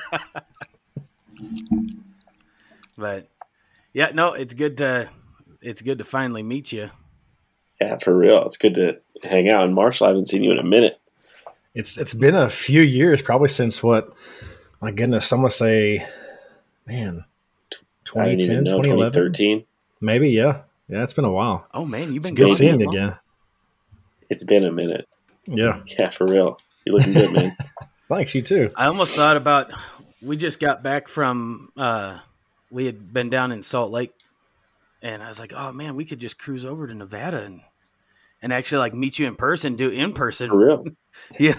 but yeah, no, it's good to it's good to finally meet you. Yeah, for real. It's good to hang out. And Marshall, I haven't seen you in a minute. It's it's been a few years, probably since what? My goodness, I'm gonna say, man, 2010, 2013, maybe. Yeah, yeah, it's been a while. Oh man, you've been good seeing you again. It's been a minute. Yeah, yeah, for real. You're looking good, man. Thanks, you too. I almost thought about. We just got back from. uh We had been down in Salt Lake, and I was like, "Oh man, we could just cruise over to Nevada and and actually like meet you in person, do in person." For real. yeah.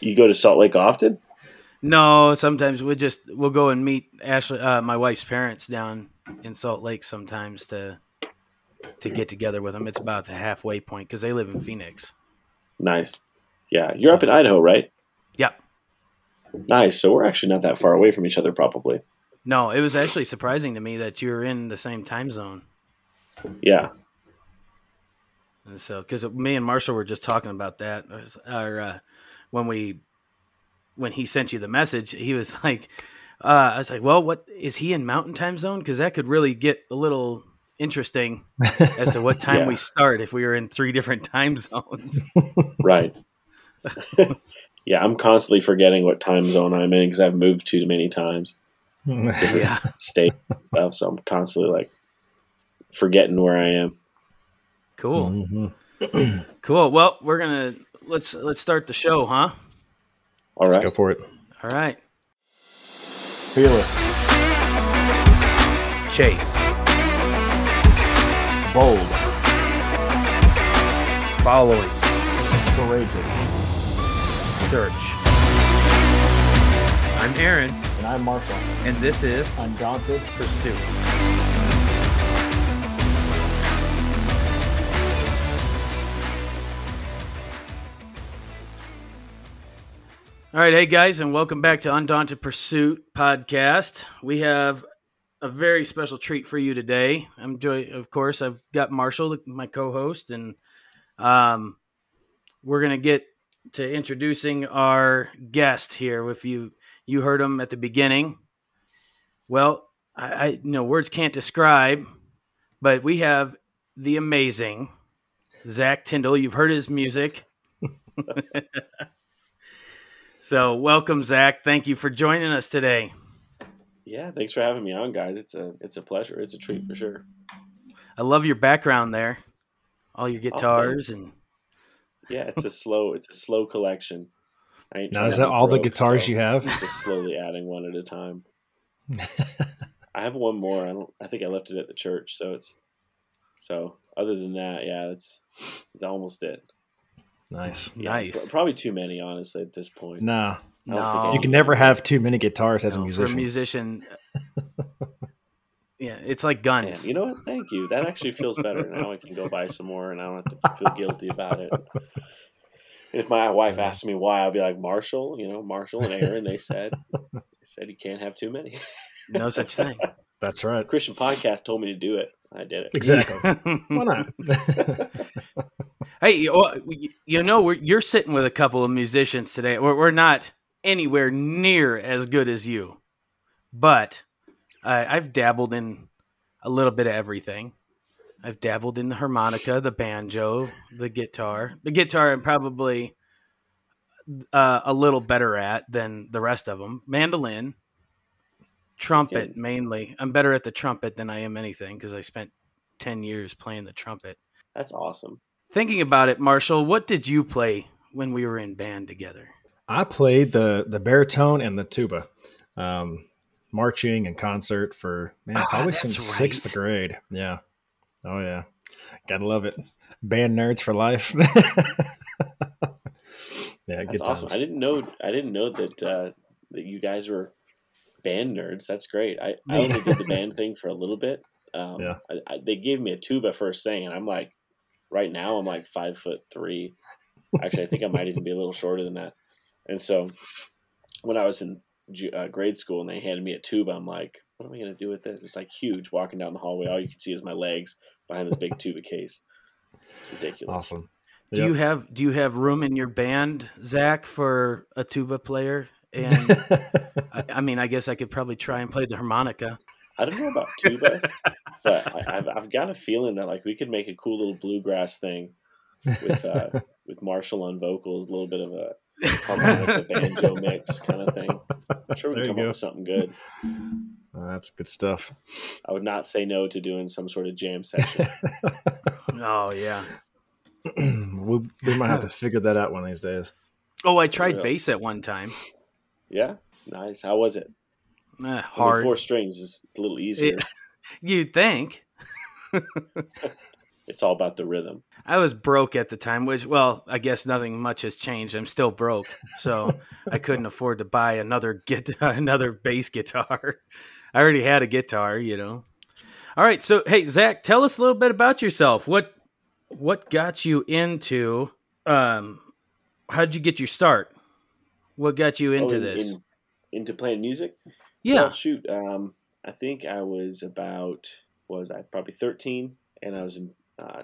you go to Salt Lake often? No, sometimes we just we'll go and meet Ashley, uh, my wife's parents down in Salt Lake sometimes to to get together with them. It's about the halfway point because they live in Phoenix. Nice. Yeah, you're up in Idaho, right? Yep. Nice. So we're actually not that far away from each other, probably. No, it was actually surprising to me that you're in the same time zone. Yeah. And so, because me and Marshall were just talking about that, or uh, when we when he sent you the message, he was like, uh, I was like, well, what is he in Mountain Time Zone? Because that could really get a little interesting as to what time yeah. we start if we were in three different time zones. right. yeah, I'm constantly forgetting what time zone I'm in because I've moved too many times. yeah, state stuff. So I'm constantly like forgetting where I am. Cool. Mm-hmm. cool. Well, we're gonna let's let's start the show, huh? All right. let's go for it. All right. Fearless. Chase. Bold. Following. Courageous. Search. I'm Aaron. And I'm Marshall. And this is Undaunted Pursuit. All right, hey guys, and welcome back to Undaunted Pursuit podcast. We have a very special treat for you today. I'm joy, of course, I've got Marshall, my co-host, and um, we're gonna get to introducing our guest here. If you you heard him at the beginning, well, I, I you know words can't describe, but we have the amazing Zach Tyndall. You've heard his music. So, welcome, Zach. Thank you for joining us today. Yeah, thanks for having me on, guys. It's a it's a pleasure. It's a treat for sure. I love your background there, all your guitars oh, and. Yeah, it's a slow. It's a slow collection. now is that all broke, the guitars so you have? Just slowly adding one at a time. I have one more. I don't. I think I left it at the church, so it's. So other than that, yeah, that's it's almost it. Nice, yeah, nice. Probably too many, honestly, at this point. No, no. you can never have too many guitars as no, a musician. For a musician, yeah, it's like guns. Man, you know what? Thank you. That actually feels better. now I can go buy some more, and I don't have to feel guilty about it. if my wife asks me why, I'll be like Marshall. You know, Marshall and Aaron. They said they said you can't have too many. no such thing. That's right. Christian podcast told me to do it. I did it. Exactly. Why not? hey, you know, you're sitting with a couple of musicians today. We're, we're not anywhere near as good as you, but I've dabbled in a little bit of everything. I've dabbled in the harmonica, the banjo, the guitar. The guitar, I'm probably uh, a little better at than the rest of them. Mandolin, trumpet okay. mainly. I'm better at the trumpet than I am anything because I spent 10 years playing the trumpet. That's awesome. Thinking about it, Marshall, what did you play when we were in band together? I played the the baritone and the tuba, um, marching and concert for man ah, probably since right. sixth grade. Yeah, oh yeah, gotta love it. Band nerds for life. yeah, that's awesome. Times. I didn't know I didn't know that uh, that you guys were band nerds. That's great. I, I only did the band thing for a little bit. Um, yeah. I, I, they gave me a tuba first thing, and I'm like, right now I'm like five foot three. Actually, I think I might even be a little shorter than that. And so when I was in uh, grade school and they handed me a tuba, I'm like, what am I going to do with this? It's like huge. Walking down the hallway, all you can see is my legs behind this big tuba case. It's ridiculous. Awesome. Do yep. you have Do you have room in your band, Zach, for a tuba player? and I, I, mean, I guess I could probably try and play the harmonica. I don't know about tuba, but I, have I've got a feeling that like we could make a cool little bluegrass thing with uh, with Marshall on vocals, a little bit of a harmonica banjo mix kind of thing. I'm sure we can come go. up with something good. Uh, that's good stuff. I would not say no to doing some sort of jam session. oh yeah, we, we might have to figure that out one of these days. Oh, I tried bass at one time. Yeah, nice. How was it? Uh, hard. four strings is a little easier. It, you'd think. It's all about the rhythm. I was broke at the time, which, well, I guess nothing much has changed. I'm still broke, so I couldn't afford to buy another guitar, another bass guitar. I already had a guitar, you know. All right, so hey, Zach, tell us a little bit about yourself. What what got you into? Um, how did you get your start? What got you into oh, in, this? In, into playing music? Yeah. Well, shoot. Um, I think I was about was I probably thirteen, and I was in uh,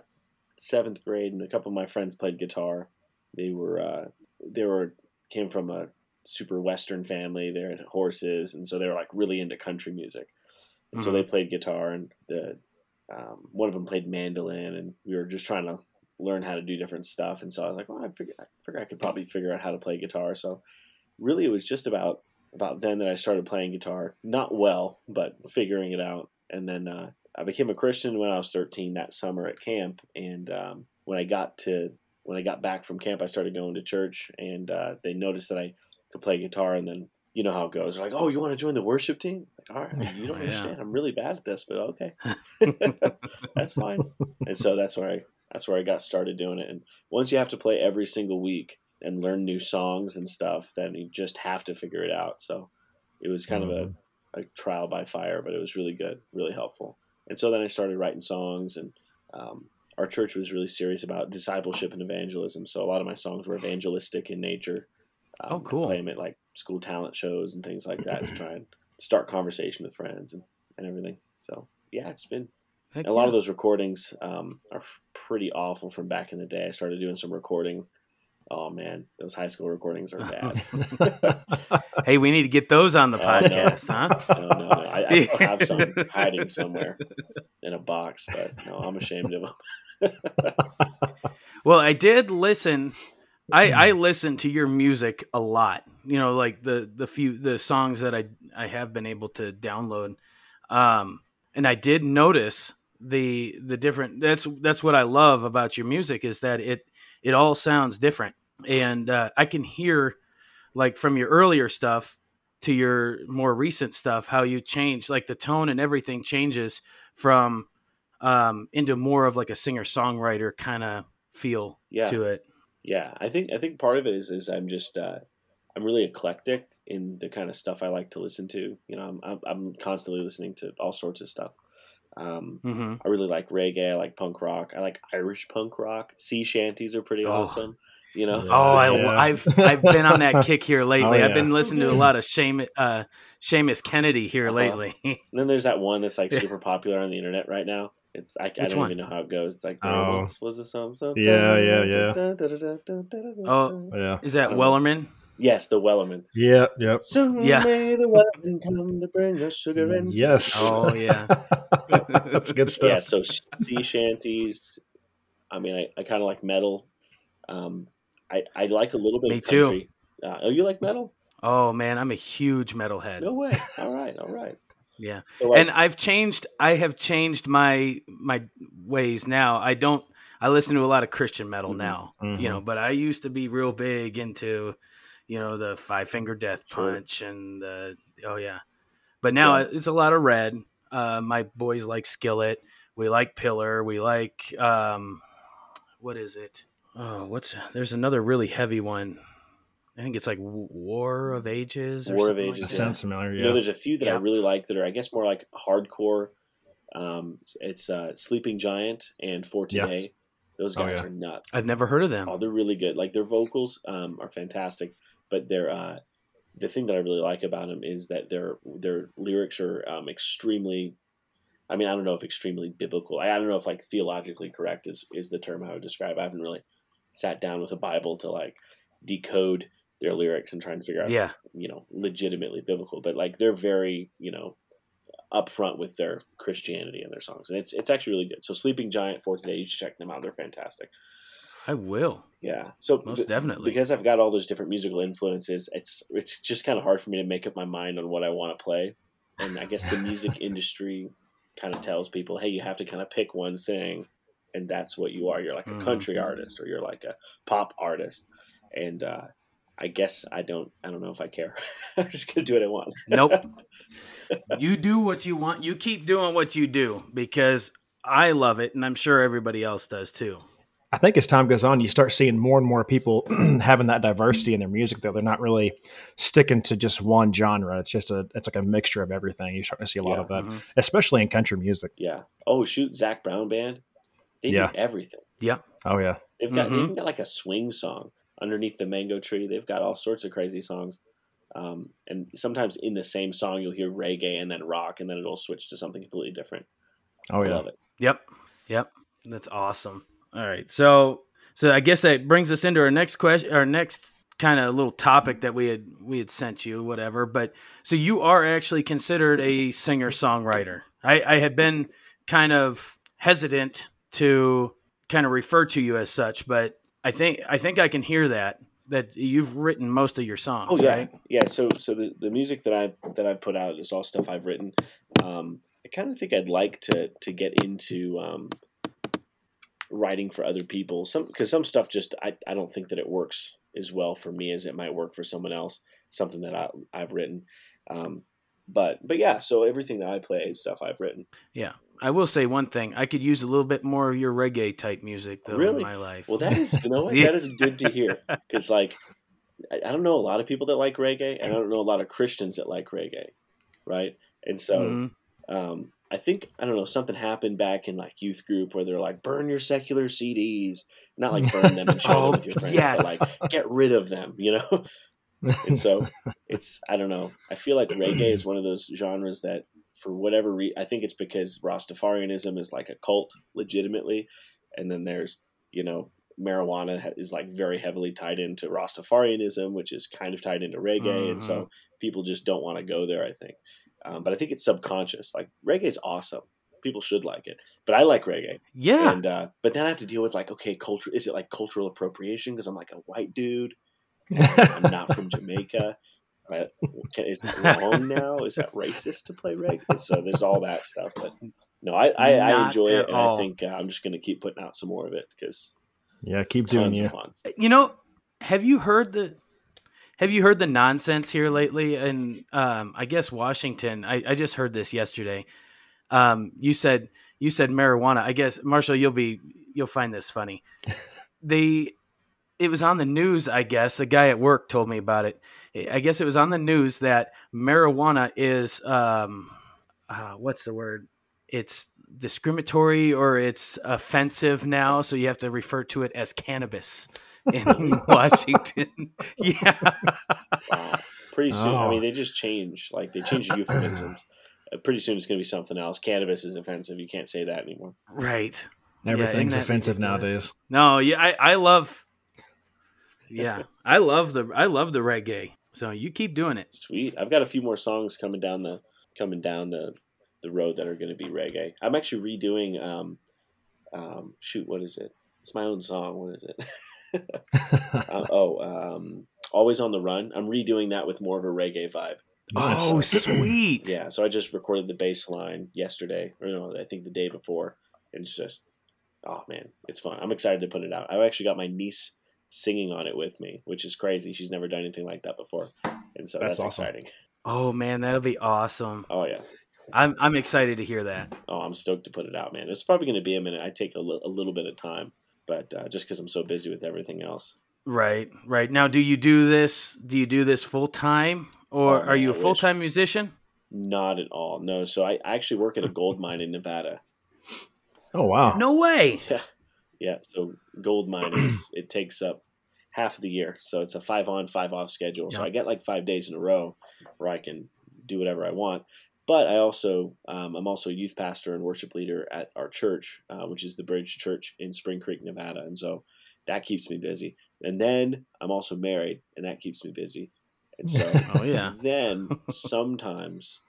seventh grade, and a couple of my friends played guitar. They were uh, they were came from a super western family. They had horses, and so they were like really into country music. And mm-hmm. so they played guitar, and the um, one of them played mandolin, and we were just trying to learn how to do different stuff. And so I was like, well, I figured I figured I could probably figure out how to play guitar. So really, it was just about about then that I started playing guitar. Not well, but figuring it out. And then uh, I became a Christian when I was 13 that summer at camp. And um, when I got to when I got back from camp, I started going to church, and uh, they noticed that I could play guitar. And then you know how it goes. They're like, "Oh, you want to join the worship team?" Like, all right, you don't understand. I'm really bad at this, but okay, that's fine. And so that's where I that's where I got started doing it. And once you have to play every single week and learn new songs and stuff, then you just have to figure it out. So it was kind mm-hmm. of a, mm-hmm. a trial by fire, but it was really good, really helpful. And so then I started writing songs, and um, our church was really serious about discipleship and evangelism. So a lot of my songs were evangelistic in nature. Um, oh, cool! I play them at like school talent shows and things like that to try and start conversation with friends and, and everything. So yeah, it's been a lot of those recordings um, are pretty awful from back in the day. I started doing some recording. Oh man, those high school recordings are bad. hey, we need to get those on the podcast, oh, no. huh? No, no, no. I, I still have some hiding somewhere in a box, but no, I'm ashamed of them. well, I did listen. I, I listen to your music a lot. You know, like the the few the songs that I I have been able to download. Um, and I did notice the the different that's that's what I love about your music is that it it all sounds different and uh, I can hear like from your earlier stuff to your more recent stuff how you change like the tone and everything changes from um into more of like a singer songwriter kind of feel yeah. to it yeah I think I think part of it is is I'm just uh I'm really eclectic in the kind of stuff I like to listen to. You know, I'm, I'm constantly listening to all sorts of stuff. Um, mm-hmm. I really like reggae. I like punk rock. I like Irish punk rock. Sea shanties are pretty oh. awesome. You know. Yeah, oh, I, have I've been on that kick here lately. Oh, yeah. I've been listening to a lot of Seamus, uh, Seamus Kennedy here uh-huh. lately. and then there's that one that's like super popular on the internet right now. It's I, I don't one? even know how it goes. It's like oh. was a song. So yeah, yeah, yeah. Oh, yeah. Is that Wellerman? Yes, the Wellerman. Yeah, yep. Soon yeah. may the Wellerman come to bring us sugar and yes. Oh yeah, that's good stuff. Yeah, so sea shanties. I mean, I, I kind of like metal. Um, I I like a little bit Me of country. Too. Uh, oh, you like metal? Oh man, I'm a huge metalhead. No way. All right, all right. yeah, so, like, and I've changed. I have changed my my ways now. I don't. I listen to a lot of Christian metal mm-hmm. now. Mm-hmm. You know, but I used to be real big into you know, the five finger death punch sure. and the oh yeah. But now yeah. it's a lot of red. Uh, my boys like Skillet. We like Pillar. We like um, what is it? Oh, what's there's another really heavy one. I think it's like War of Ages. War of Ages like sounds familiar. Yeah. You know, there's a few that yeah. I really like that are, I guess, more like hardcore. Um, it's uh, Sleeping Giant and For Today. Yeah. Those oh, guys oh, yeah. are nuts. I've never heard of them. Oh, they're really good. Like their vocals um, are fantastic but they're uh, the thing that I really like about them is that their their lyrics are um, extremely. I mean, I don't know if extremely biblical. I, I don't know if like theologically correct is is the term I would describe. I haven't really sat down with a Bible to like decode their lyrics and trying to figure out yeah. if it's, you know, legitimately biblical. But like they're very, you know, upfront with their Christianity in their songs. And it's it's actually really good. So Sleeping Giant for today, you should check them out. They're fantastic. I will. Yeah. So most b- definitely because I've got all those different musical influences, it's it's just kind of hard for me to make up my mind on what I want to play. And I guess the music industry kind of tells people, hey, you have to kind of pick one thing, and that's what you are. You're like a mm-hmm. country artist, or you're like a pop artist, and uh, I guess I don't. I don't know if I care. I'm just gonna do what I want. nope. You do what you want. You keep doing what you do because I love it, and I'm sure everybody else does too. I think as time goes on, you start seeing more and more people having that diversity in their music. Though they're not really sticking to just one genre. It's just a it's like a mixture of everything. You're starting to see a lot yeah, of that, mm-hmm. especially in country music. Yeah. Oh shoot, Zac Brown band. They yeah. do everything. Yeah. Oh yeah. They've got mm-hmm. they've got like a swing song underneath the mango tree. They've got all sorts of crazy songs. Um, and sometimes in the same song, you'll hear reggae and then rock, and then it'll switch to something completely different. Oh yeah, love it. Yep, yep, that's awesome. All right, so so I guess that brings us into our next question, our next kind of little topic that we had we had sent you, whatever. But so you are actually considered a singer songwriter. I, I had been kind of hesitant to kind of refer to you as such, but I think I think I can hear that that you've written most of your songs. Oh yeah, right? yeah. So so the, the music that I that I put out is all stuff I've written. Um, I kind of think I'd like to to get into um, writing for other people. Some because some stuff just I, I don't think that it works as well for me as it might work for someone else. Something that I I've written. Um, but but yeah, so everything that I play is stuff I've written. Yeah, I will say one thing: I could use a little bit more of your reggae type music though really? in my life. Well, that is you know yeah. that is good to hear because like I, I, don't know a lot of people that like reggae, and I don't know a lot of Christians that like reggae, right? And so mm-hmm. um, I think I don't know something happened back in like youth group where they're like burn your secular CDs, not like burn them and share oh, them with your friends, yes. but like get rid of them, you know and so it's I don't know. I feel like reggae is one of those genres that for whatever reason, I think it's because Rastafarianism is like a cult legitimately, and then there's you know marijuana is like very heavily tied into Rastafarianism, which is kind of tied into reggae, mm-hmm. and so mm-hmm. people just don't want to go there. I think, um, but I think it's subconscious. Like reggae is awesome. People should like it, but I like reggae. Yeah. And uh, but then I have to deal with like, okay, culture. Is it like cultural appropriation because I'm like a white dude? I'm not from Jamaica. Right? Is that wrong now? Is that racist to play reggae? So there's all that stuff. But no, I, I, I enjoy it, and all. I think uh, I'm just going to keep putting out some more of it because yeah, keep doing you. Fun. You know, have you heard the have you heard the nonsense here lately? And um, I guess Washington. I, I just heard this yesterday. Um, you said you said marijuana. I guess Marshall, you'll be you'll find this funny. they it was on the news, I guess. A guy at work told me about it. I guess it was on the news that marijuana is um, uh, what's the word? It's discriminatory or it's offensive now, so you have to refer to it as cannabis in Washington. yeah. Pretty soon, oh. I mean, they just change. Like they change the euphemisms. Uh, pretty soon, it's going to be something else. Cannabis is offensive. You can't say that anymore. Right. Everything's yeah, offensive nowadays. No, yeah, I, I love yeah, I love the I love the reggae. So you keep doing it. Sweet. I've got a few more songs coming down the coming down the the road that are going to be reggae. I'm actually redoing. Um, um, shoot, what is it? It's my own song. What is it? uh, oh, um, always on the run. I'm redoing that with more of a reggae vibe. Oh, sweet! Yeah, so I just recorded the bass line yesterday, or no, I think the day before, and it's just, oh man, it's fun. I'm excited to put it out. I've actually got my niece singing on it with me, which is crazy. She's never done anything like that before, and so that's, that's awesome. exciting. Oh man, that'll be awesome. Oh yeah, I'm I'm excited to hear that. Oh, I'm stoked to put it out, man. It's probably going to be a minute. I take a, li- a little bit of time, but uh, just because I'm so busy with everything else. Right, right. Now, do you do this? Do you do this full time, or oh, are you a full time musician? Not at all. No. So I, I actually work at a gold mine in Nevada. Oh wow! No way. Yeah. Yeah, so gold mining it takes up half of the year, so it's a five on five off schedule. So I get like five days in a row where I can do whatever I want. But I also um, I'm also a youth pastor and worship leader at our church, uh, which is the Bridge Church in Spring Creek, Nevada, and so that keeps me busy. and then I'm also married, and that keeps me busy. And so, oh yeah, then sometimes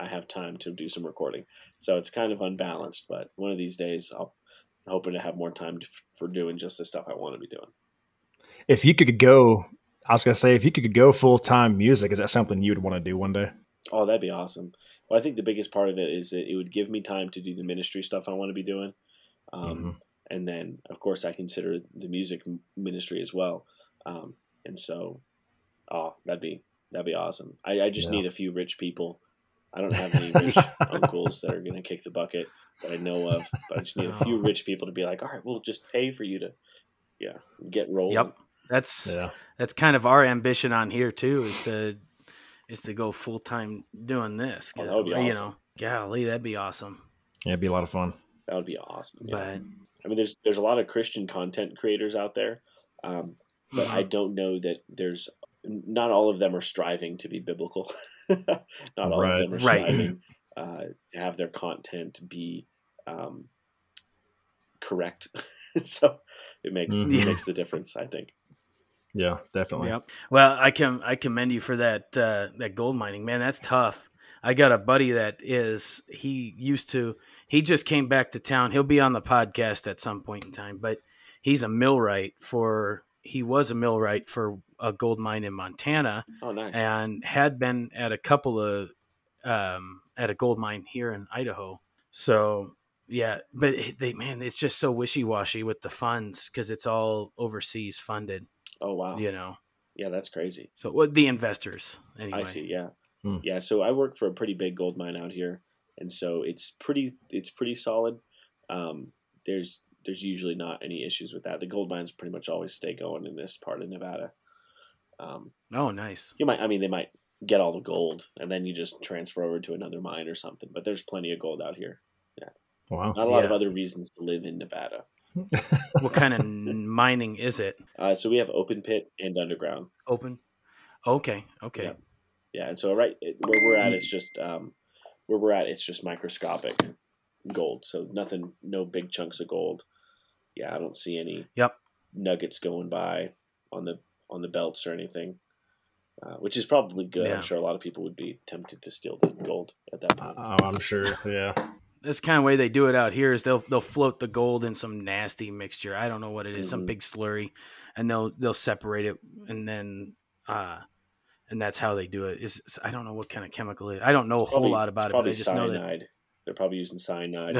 I have time to do some recording. So it's kind of unbalanced, but one of these days I'll I'm hoping to have more time to, for doing just the stuff I want to be doing. If you could go, I was gonna say, if you could go full time music, is that something you would want to do one day? Oh, that'd be awesome. Well, I think the biggest part of it is that it would give me time to do the ministry stuff I want to be doing. Um, mm-hmm. And then, of course, I consider the music ministry as well. Um, and so, oh, that'd be that'd be awesome. I, I just yeah. need a few rich people I don't have any rich uncles that are going to kick the bucket that I know of, but I just need a few rich people to be like, all right, we'll just pay for you to, yeah, get rolling. Yep, that's yeah. that's kind of our ambition on here too, is to is to go full time doing this. Oh, that would be you awesome. know, golly, that'd be awesome. Yeah, it'd be a lot of fun. That would be awesome. Yeah. But I mean, there's there's a lot of Christian content creators out there, um, but I don't know that there's not all of them are striving to be biblical. not all right. of them are striving right. uh, to have their content be um, correct. so it makes mm-hmm. it makes the difference, I think. Yeah, definitely. Yep. Well, I can I commend you for that uh, that gold mining, man. That's tough. I got a buddy that is he used to he just came back to town. He'll be on the podcast at some point in time, but he's a millwright for he was a millwright for a gold mine in Montana. Oh, nice. And had been at a couple of um, at a gold mine here in Idaho. So yeah, but they man, it's just so wishy washy with the funds because it's all overseas funded. Oh wow, you know. Yeah, that's crazy. So what the investors anyway. I see. Yeah, hmm. yeah. So I work for a pretty big gold mine out here, and so it's pretty it's pretty solid. Um, there's there's usually not any issues with that. The gold mines pretty much always stay going in this part of Nevada. Um, oh, nice. You might, I mean, they might get all the gold and then you just transfer over to another mine or something. But there's plenty of gold out here. Yeah. Wow. Not a lot yeah. of other reasons to live in Nevada. what kind of mining is it? Uh, so we have open pit and underground. Open. Okay. Okay. Yeah. yeah. And so right where we're at, it's just um, where we're at. It's just microscopic gold. So nothing, no big chunks of gold. Yeah, I don't see any. Yep. Nuggets going by on the on the belts or anything, uh, which is probably good. Yeah. I'm sure a lot of people would be tempted to steal the gold at that point. Oh, I'm sure. Yeah. This kind of way they do it out here is they'll they'll float the gold in some nasty mixture. I don't know what it is, mm-hmm. some big slurry, and they'll they'll separate it and then uh and that's how they do it. Is I don't know what kind of chemical it is. I don't know a probably, whole lot about it, but I just cyanide. know that they're probably using cyanide.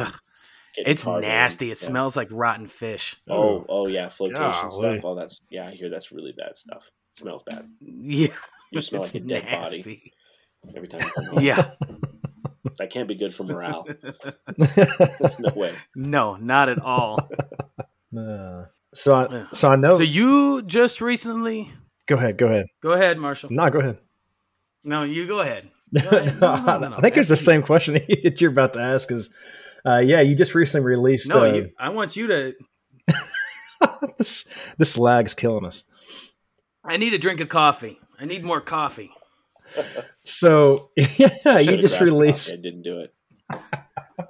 It's nasty. It yeah. smells like rotten fish. Oh, oh yeah, flotation Golly. stuff. Oh, that's yeah. I hear that's really bad stuff. It smells bad. Yeah, you smell like a dead body every time. yeah, that can't be good for morale. no way. No, not at all. Uh, so, I, so I know. So you just recently. Go ahead. Go ahead. Go ahead, Marshall. No, go ahead. No, you go ahead. Go ahead. No, no, no, I think it's the same question that you're about to ask. Is uh, yeah, you just recently released. No, uh, you, I want you to. this this lag's killing us. I need a drink of coffee. I need more coffee. So yeah, you just released. I didn't do it.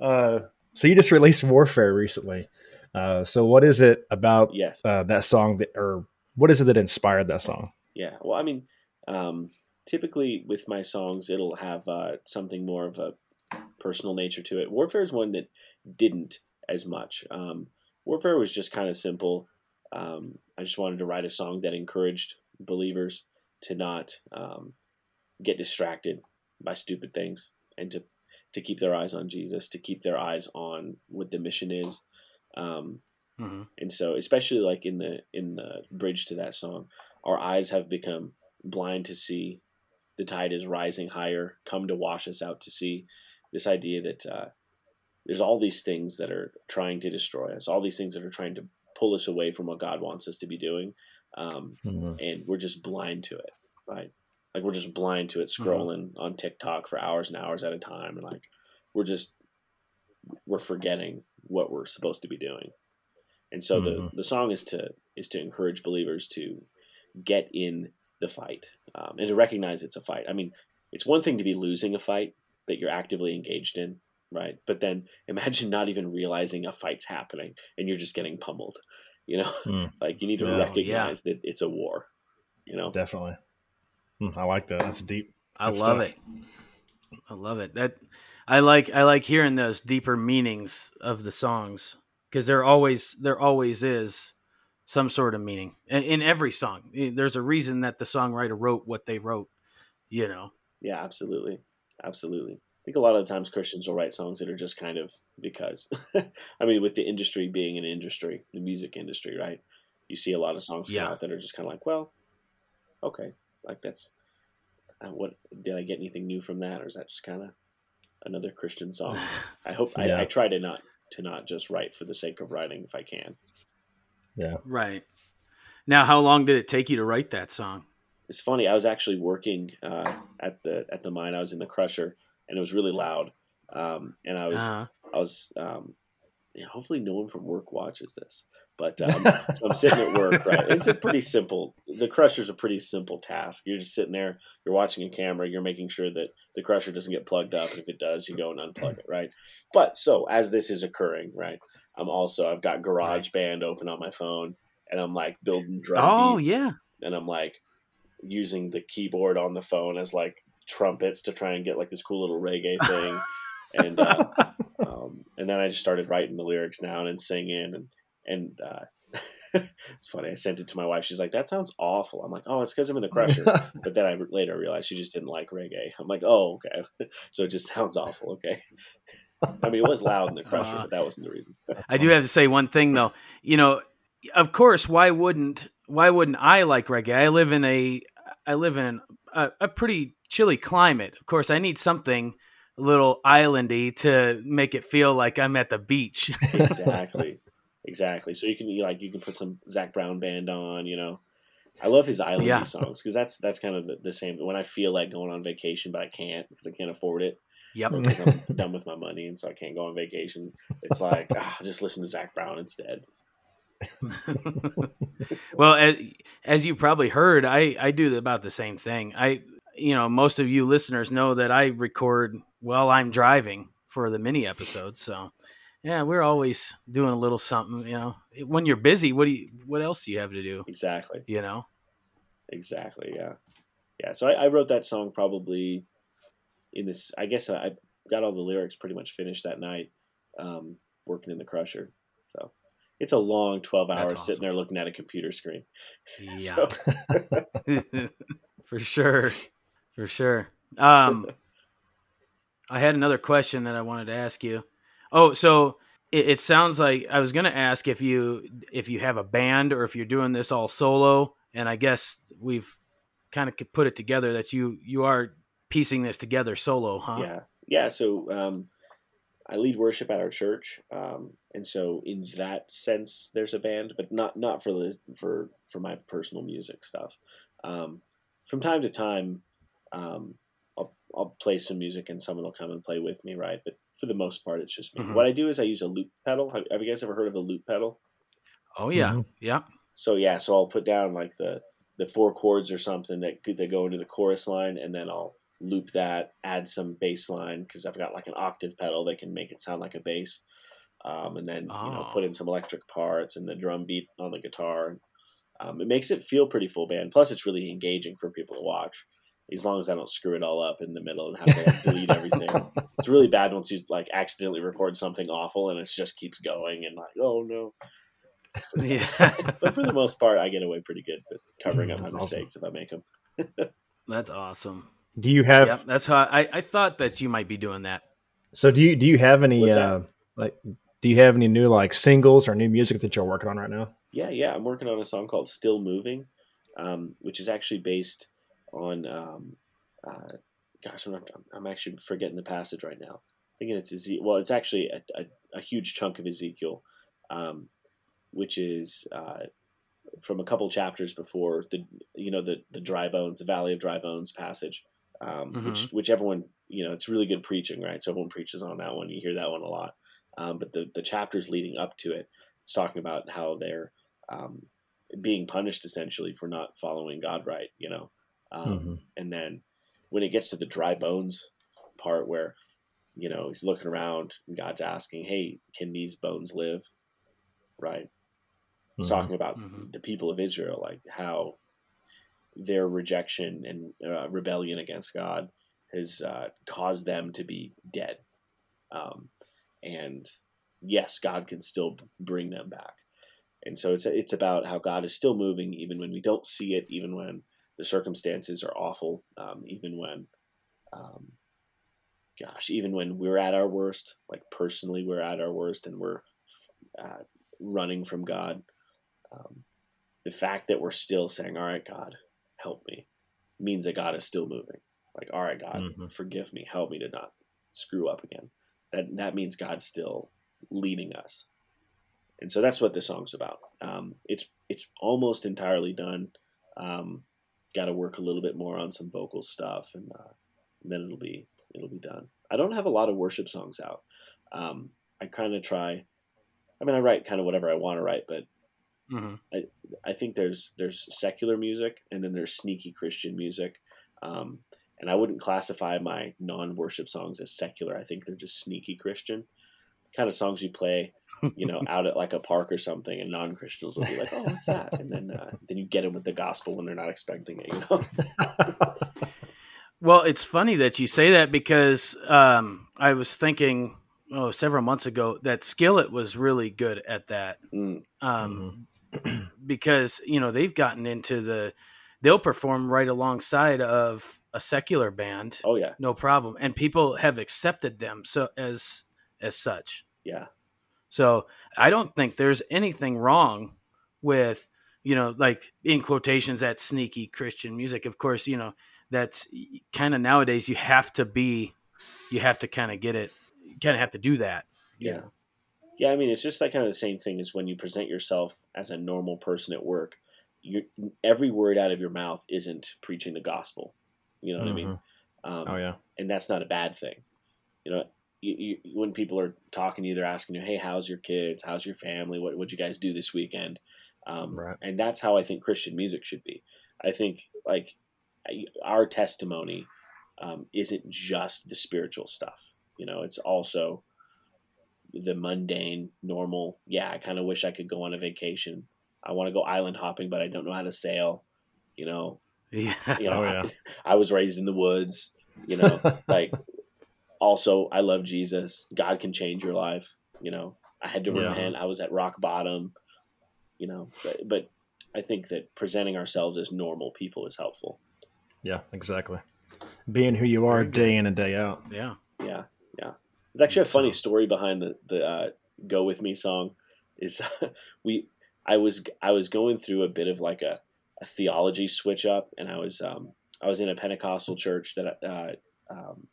uh, so you just released Warfare recently. Uh, so what is it about yes. uh, that song that, or what is it that inspired that song? Yeah, well, I mean, um, typically with my songs, it'll have uh, something more of a personal nature to it. Warfare is one that didn't as much. Um, Warfare was just kind of simple. Um, I just wanted to write a song that encouraged believers to not um, get distracted by stupid things and to to keep their eyes on Jesus, to keep their eyes on what the mission is. Um, mm-hmm. And so, especially like in the in the bridge to that song, our eyes have become blind to see. The tide is rising higher. Come to wash us out to sea this idea that uh, there's all these things that are trying to destroy us, all these things that are trying to pull us away from what God wants us to be doing, um, mm-hmm. and we're just blind to it, right? Like we're just blind to it, mm-hmm. scrolling mm-hmm. on TikTok for hours and hours at a time, and like we're just we're forgetting what we're supposed to be doing. And so mm-hmm. the the song is to is to encourage believers to get in the fight um, and to recognize it's a fight. I mean, it's one thing to be losing a fight, that you're actively engaged in, right? But then imagine not even realizing a fight's happening and you're just getting pummeled. You know, mm. like you need to yeah. recognize yeah. that it's a war. You know, definitely. Mm, I like that. That's deep. I love stuff. it. I love it. That I like. I like hearing those deeper meanings of the songs because there always there always is some sort of meaning in, in every song. There's a reason that the songwriter wrote what they wrote. You know. Yeah, absolutely, absolutely. I think a lot of the times Christians will write songs that are just kind of because. I mean, with the industry being an industry, the music industry, right? You see a lot of songs come out that are just kind of like, well, okay, like that's uh, what did I get anything new from that, or is that just kind of another Christian song? I hope yeah. I, I try to not to not just write for the sake of writing if I can. Yeah. Right. Now, how long did it take you to write that song? It's funny. I was actually working uh, at the at the mine. I was in the crusher, and it was really loud. Um, and I was uh-huh. I was um, hopefully no one from work watches this. But um, so I'm sitting at work, right? It's a pretty simple. The crusher's a pretty simple task. You're just sitting there. You're watching a camera. You're making sure that the crusher doesn't get plugged up. And if it does, you go and unplug it, right? But so as this is occurring, right? I'm also I've got GarageBand open on my phone, and I'm like building drum. Oh beats, yeah. And I'm like using the keyboard on the phone as like trumpets to try and get like this cool little reggae thing. And uh, um, and then I just started writing the lyrics down and singing and and uh, it's funny. I sent it to my wife. She's like, "That sounds awful." I'm like, "Oh, it's because I'm in the crusher." but then I later realized she just didn't like reggae. I'm like, "Oh, okay." so it just sounds awful. Okay. I mean, it was loud in the crusher, uh, but that wasn't the reason. I do have to say one thing though. You know, of course, why wouldn't why wouldn't I like reggae? I live in a I live in a, a pretty chilly climate. Of course, I need something a little islandy to make it feel like I'm at the beach. exactly, exactly. So you can like you can put some Zac Brown band on. You know, I love his islandy yeah. songs because that's that's kind of the, the, same. When I feel like going on vacation, but I can't because I can't afford it. Yep. Because I'm done with my money, and so I can't go on vacation. It's like ah, just listen to Zac Brown instead. well, as, as you probably heard, I I do about the same thing. I you know most of you listeners know that I record while I'm driving for the mini episodes. So yeah, we're always doing a little something. You know, when you're busy, what do you what else do you have to do? Exactly. You know. Exactly. Yeah. Yeah. So I, I wrote that song probably in this. I guess I got all the lyrics pretty much finished that night, um, working in the crusher. So it's a long 12 hours awesome. sitting there looking at a computer screen. Yeah. For sure. For sure. Um, I had another question that I wanted to ask you. Oh, so it, it sounds like I was going to ask if you if you have a band or if you're doing this all solo. And I guess we've kind of put it together that you you are piecing this together solo, huh? Yeah, yeah. So um, I lead worship at our church, um, and so in that sense, there's a band, but not not for the for for my personal music stuff. Um, from time to time, um, I'll, I'll play some music and someone will come and play with me, right? But for the most part, it's just me. Mm-hmm. What I do is I use a loop pedal. Have, have, you guys ever heard of a loop pedal? Oh yeah, mm-hmm. yeah. So yeah, so I'll put down like the the four chords or something that that go into the chorus line, and then I'll loop that, add some bass line because I've got like an octave pedal that can make it sound like a bass, um, and then oh. you know put in some electric parts and the drum beat on the guitar. Um, it makes it feel pretty full band. Plus, it's really engaging for people to watch as long as I don't screw it all up in the middle and have to like, delete everything. It's really bad once you like accidentally record something awful and it just keeps going and like, oh no. Yeah. but for the most part, I get away pretty good with covering up my mistakes if I make them. that's awesome. Do you have? Yep, that's how I, I thought that you might be doing that. So do you do you have any uh, like do you have any new like singles or new music that you're working on right now? Yeah, yeah, I'm working on a song called "Still Moving," um, which is actually based on um, uh, gosh, I'm, I'm actually forgetting the passage right now. I Thinking it's Ezekiel. Well, it's actually a, a, a huge chunk of Ezekiel, um, which is uh, from a couple chapters before the you know the the dry bones, the Valley of Dry Bones passage, um, mm-hmm. which which everyone you know it's really good preaching, right? So everyone preaches on that one. You hear that one a lot. Um, but the the chapters leading up to it, it's talking about how they're um, being punished essentially for not following God right. You know, um, mm-hmm. And then when it gets to the dry bones part where, you know, he's looking around and God's asking, hey, can these bones live? Right. It's mm-hmm. talking about mm-hmm. the people of Israel, like how their rejection and uh, rebellion against God has uh, caused them to be dead. Um, and yes, God can still bring them back. And so it's it's about how God is still moving, even when we don't see it, even when the circumstances are awful, um, even when, um, gosh, even when we're at our worst, like personally, we're at our worst, and we're uh, running from God. Um, the fact that we're still saying, "All right, God, help me," means that God is still moving. Like, "All right, God, mm-hmm. forgive me, help me to not screw up again." That that means God's still leading us and so that's what the song's about. Um, it's it's almost entirely done. Um, Got to work a little bit more on some vocal stuff, and, uh, and, then it'll be it'll be done. I don't have a lot of worship songs out. Um, I kind of try. I mean, I write kind of whatever I want to write, but mm-hmm. I I think there's there's secular music and then there's sneaky Christian music. Um, and I wouldn't classify my non-worship songs as secular. I think they're just sneaky Christian kind of songs you play, you know, out at like a park or something, and non Christians will be like, "Oh, what's that?" And then uh, then you get them with the gospel when they're not expecting it. You know. well, it's funny that you say that because um, I was thinking oh several months ago that Skillet was really good at that. Mm. Um, mm-hmm. because you know they've gotten into the they'll perform right alongside of a secular band. Oh yeah, no problem, and people have accepted them so as as such. Yeah. So I don't think there's anything wrong with, you know, like in quotations, that sneaky Christian music. Of course, you know, that's kind of nowadays you have to be, you have to kind of get it, you kind of have to do that. Yeah. Know? Yeah. I mean, it's just like kind of the same thing as when you present yourself as a normal person at work. you every word out of your mouth isn't preaching the gospel. You know what mm-hmm. I mean? Mm-hmm. Um, oh yeah. And that's not a bad thing. You know, you, you, when people are talking to you, they're asking you, "Hey, how's your kids? How's your family? What would you guys do this weekend?" Um, right. And that's how I think Christian music should be. I think like our testimony um, isn't just the spiritual stuff. You know, it's also the mundane, normal. Yeah, I kind of wish I could go on a vacation. I want to go island hopping, but I don't know how to sail. You know, yeah. You know, oh, yeah. I, I was raised in the woods. You know, like also I love Jesus. God can change your life. You know, I had to yeah. repent. I was at rock bottom. You know, but, but I think that presenting ourselves as normal people is helpful. Yeah, exactly. Being who you are day in and day out. Yeah, yeah, yeah. It's actually a funny story behind the the uh, "Go with Me" song. Is we I was I was going through a bit of like a, a theology switch up, and I was um, I was in a Pentecostal church that uh, um,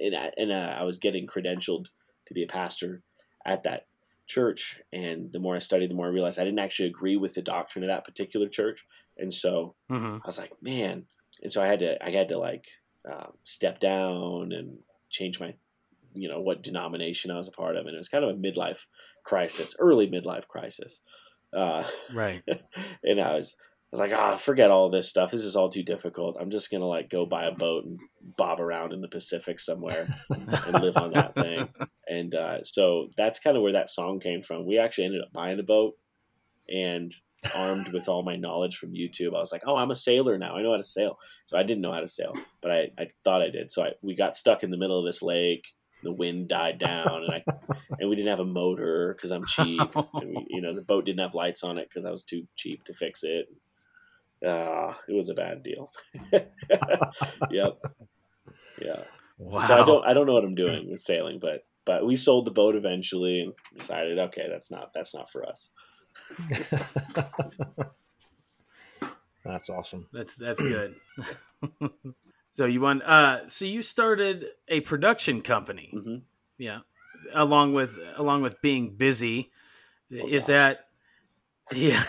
and, I, and uh, I was getting credentialed to be a pastor at that church. And the more I studied, the more I realized I didn't actually agree with the doctrine of that particular church. And so mm-hmm. I was like, man. And so I had to, I had to like um, step down and change my, you know, what denomination I was a part of. And it was kind of a midlife crisis, early midlife crisis. Uh, right. and I was, I was like, ah, oh, forget all this stuff. This is all too difficult. I'm just gonna like go buy a boat and bob around in the Pacific somewhere and live on that thing. And uh, so that's kind of where that song came from. We actually ended up buying a boat, and armed with all my knowledge from YouTube, I was like, oh, I'm a sailor now. I know how to sail. So I didn't know how to sail, but I, I thought I did. So I, we got stuck in the middle of this lake. The wind died down, and I and we didn't have a motor because I'm cheap. And we, you know, the boat didn't have lights on it because I was too cheap to fix it uh, it was a bad deal. yep. Yeah. Wow. So I don't I don't know what I'm doing with sailing, but but we sold the boat eventually and decided okay that's not that's not for us. that's awesome. That's that's good. so you want uh so you started a production company. Mm-hmm. Yeah. Along with along with being busy. Oh, is gosh. that yeah.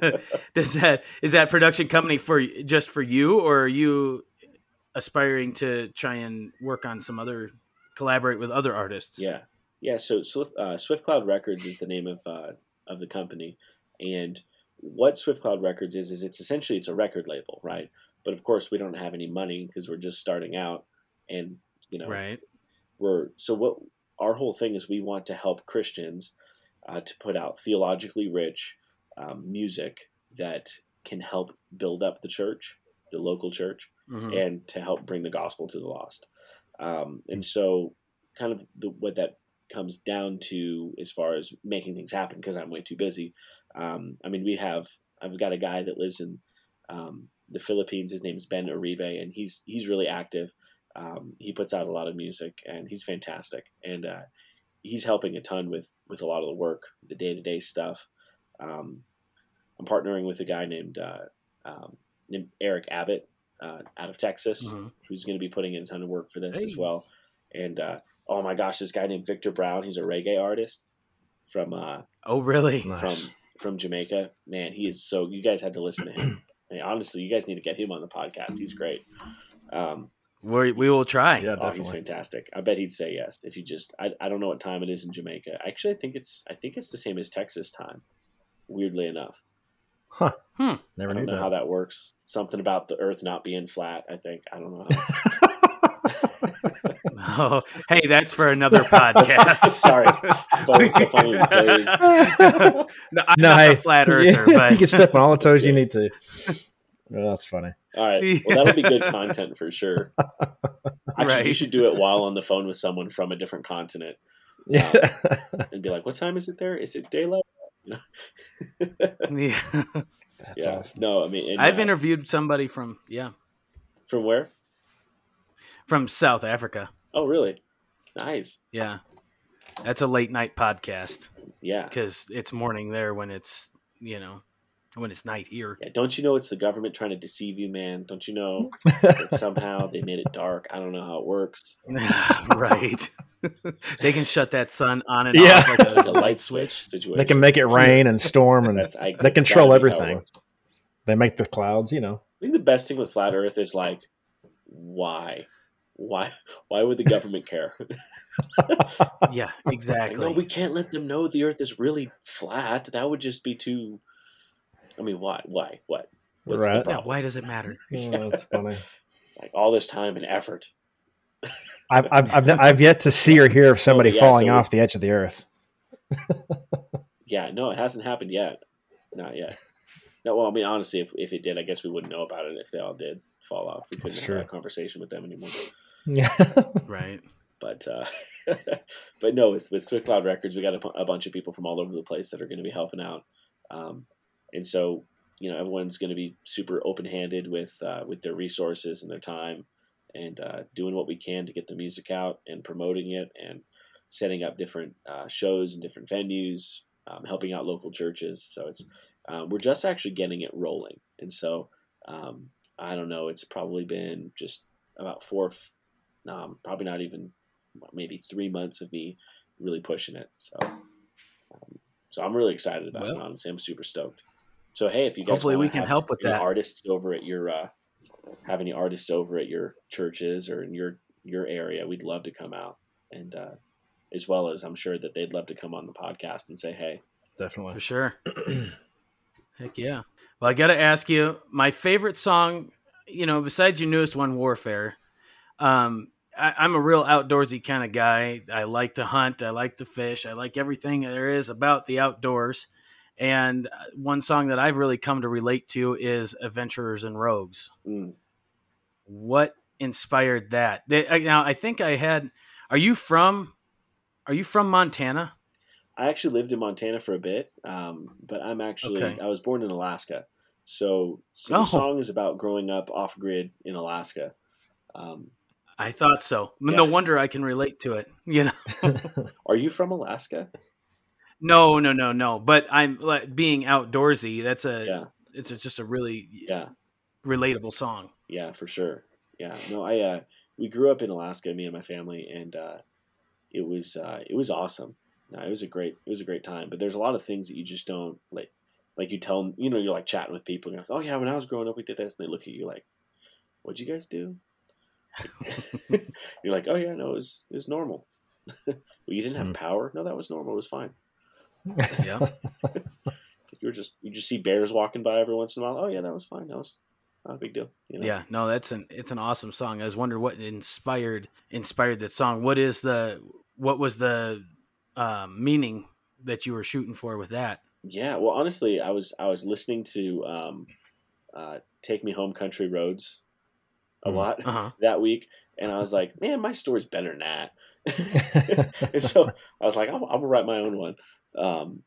Does that is that production company for just for you, or are you aspiring to try and work on some other collaborate with other artists? Yeah, yeah. So Swift, uh, Swift Cloud Records is the name of uh, of the company, and what Swift Cloud Records is is it's essentially it's a record label, right? But of course, we don't have any money because we're just starting out, and you know, right? We're so what our whole thing is we want to help Christians uh, to put out theologically rich um, music that can help build up the church, the local church, mm-hmm. and to help bring the gospel to the lost. Um, and so, kind of the, what that comes down to as far as making things happen because I'm way too busy. Um, I mean, we have I've got a guy that lives in um, the Philippines. His name is Ben Uribe, and he's he's really active. Um, he puts out a lot of music, and he's fantastic. And uh, he's helping a ton with with a lot of the work, the day to day stuff. Um, I'm partnering with a guy named uh, um, named Eric Abbott uh, out of Texas, mm-hmm. who's going to be putting in a ton of work for this hey. as well. And uh, oh my gosh, this guy named Victor Brown, he's a reggae artist from uh, oh really from nice. from Jamaica. Man, he is so. You guys had to listen to him. I mean, honestly, you guys need to get him on the podcast. He's great. Um, we we will try. Yeah, oh, he's fantastic. I bet he'd say yes if he just. I, I don't know what time it is in Jamaica. Actually, I think it's I think it's the same as Texas time. Weirdly enough. Huh. Hmm. Never I don't know that. how that works. Something about the Earth not being flat. I think I don't know. oh, hey, that's for another podcast. Sorry, no, I'm no, not hey, a flat earther, yeah, but you can step on all the toes you need to. Oh, that's funny. All right, well, that'll be good content for sure. Actually, right. you should do it while on the phone with someone from a different continent. Yeah, um, and be like, "What time is it there? Is it daylight?" yeah. That's yeah. Awesome. No, I mean, and, I've uh, interviewed somebody from yeah. From where? From South Africa. Oh, really? Nice. Yeah. That's a late night podcast. Yeah. Because it's morning there when it's, you know, when it's night here. Yeah, don't you know it's the government trying to deceive you, man? Don't you know that somehow they made it dark? I don't know how it works. right. they can shut that sun on and yeah. off like a, like a light switch situation. They can make it rain and storm, and that's, I, they control everything. They make the clouds, you know. I think the best thing with flat Earth is like, why? Why? Why would the government care? yeah, exactly. no, we can't let them know the Earth is really flat. That would just be too I mean, why? Why? What? What's right. Yeah, why does it matter? Oh, that's funny. It's like all this time and effort. I've, I've, I've, I've, yet to see or hear of somebody oh, yeah, falling so off the edge of the earth. yeah, no, it hasn't happened yet. Not yet. No, well, I mean, honestly, if, if it did, I guess we wouldn't know about it if they all did fall off. We couldn't That's have true. a conversation with them anymore. Yeah. right. But uh, but no, with, with Swift Cloud Records, we got a, a, bunch of people from all over the place that are going to be helping out. Um, and so you know everyone's going to be super open-handed with uh, with their resources and their time and uh, doing what we can to get the music out and promoting it and setting up different uh, shows and different venues um, helping out local churches. So it's um, we're just actually getting it rolling. And so um, i don't know it's probably been just about four um, probably not even maybe three months of me really pushing it. So um, so i'm really excited about well, it honestly. I'm super stoked so hey, if you guys hopefully we can help with that artists over at your uh, have any artists over at your churches or in your your area, we'd love to come out and uh, as well as I'm sure that they'd love to come on the podcast and say hey. Definitely for sure. Heck yeah. Well, I got to ask you, my favorite song, you know, besides your newest one, Warfare. Um, I, am a real outdoorsy kind of guy. I like to hunt. I like to fish. I like everything there is about the outdoors. And uh, one song that I've really come to relate to is Adventurers and Rogues. Mm. What inspired that? Now, I think I had. Are you from? Are you from Montana? I actually lived in Montana for a bit, um, but I'm actually okay. I was born in Alaska. So, so oh. the song is about growing up off grid in Alaska. Um, I thought so. Yeah. No wonder I can relate to it. You know. Are you from Alaska? No, no, no, no. But I'm like being outdoorsy. That's a yeah. It's a, just a really yeah relatable song. Yeah, for sure. Yeah. No, I uh, we grew up in Alaska, me and my family, and uh, it was uh, it was awesome. No, it was a great it was a great time. But there's a lot of things that you just don't like. Like you tell them, you know, you're like chatting with people, and you're like, "Oh yeah, when I was growing up, we did this," and they look at you like, "What'd you guys do?" you're like, "Oh yeah, no, it was it was normal." well, you didn't have hmm. power. No, that was normal. It was fine. Yeah. you were just you just see bears walking by every once in a while. Oh yeah, that was fine. That was not a big deal. You know? Yeah, no, that's an it's an awesome song. I was wondering what inspired inspired that song. What is the what was the um, meaning that you were shooting for with that? Yeah, well, honestly, I was I was listening to um, uh, "Take Me Home, Country Roads" a mm. lot uh-huh. that week, and I was like, man, my story's better than that. and so I was like, I'm, I'm, gonna write my own one um,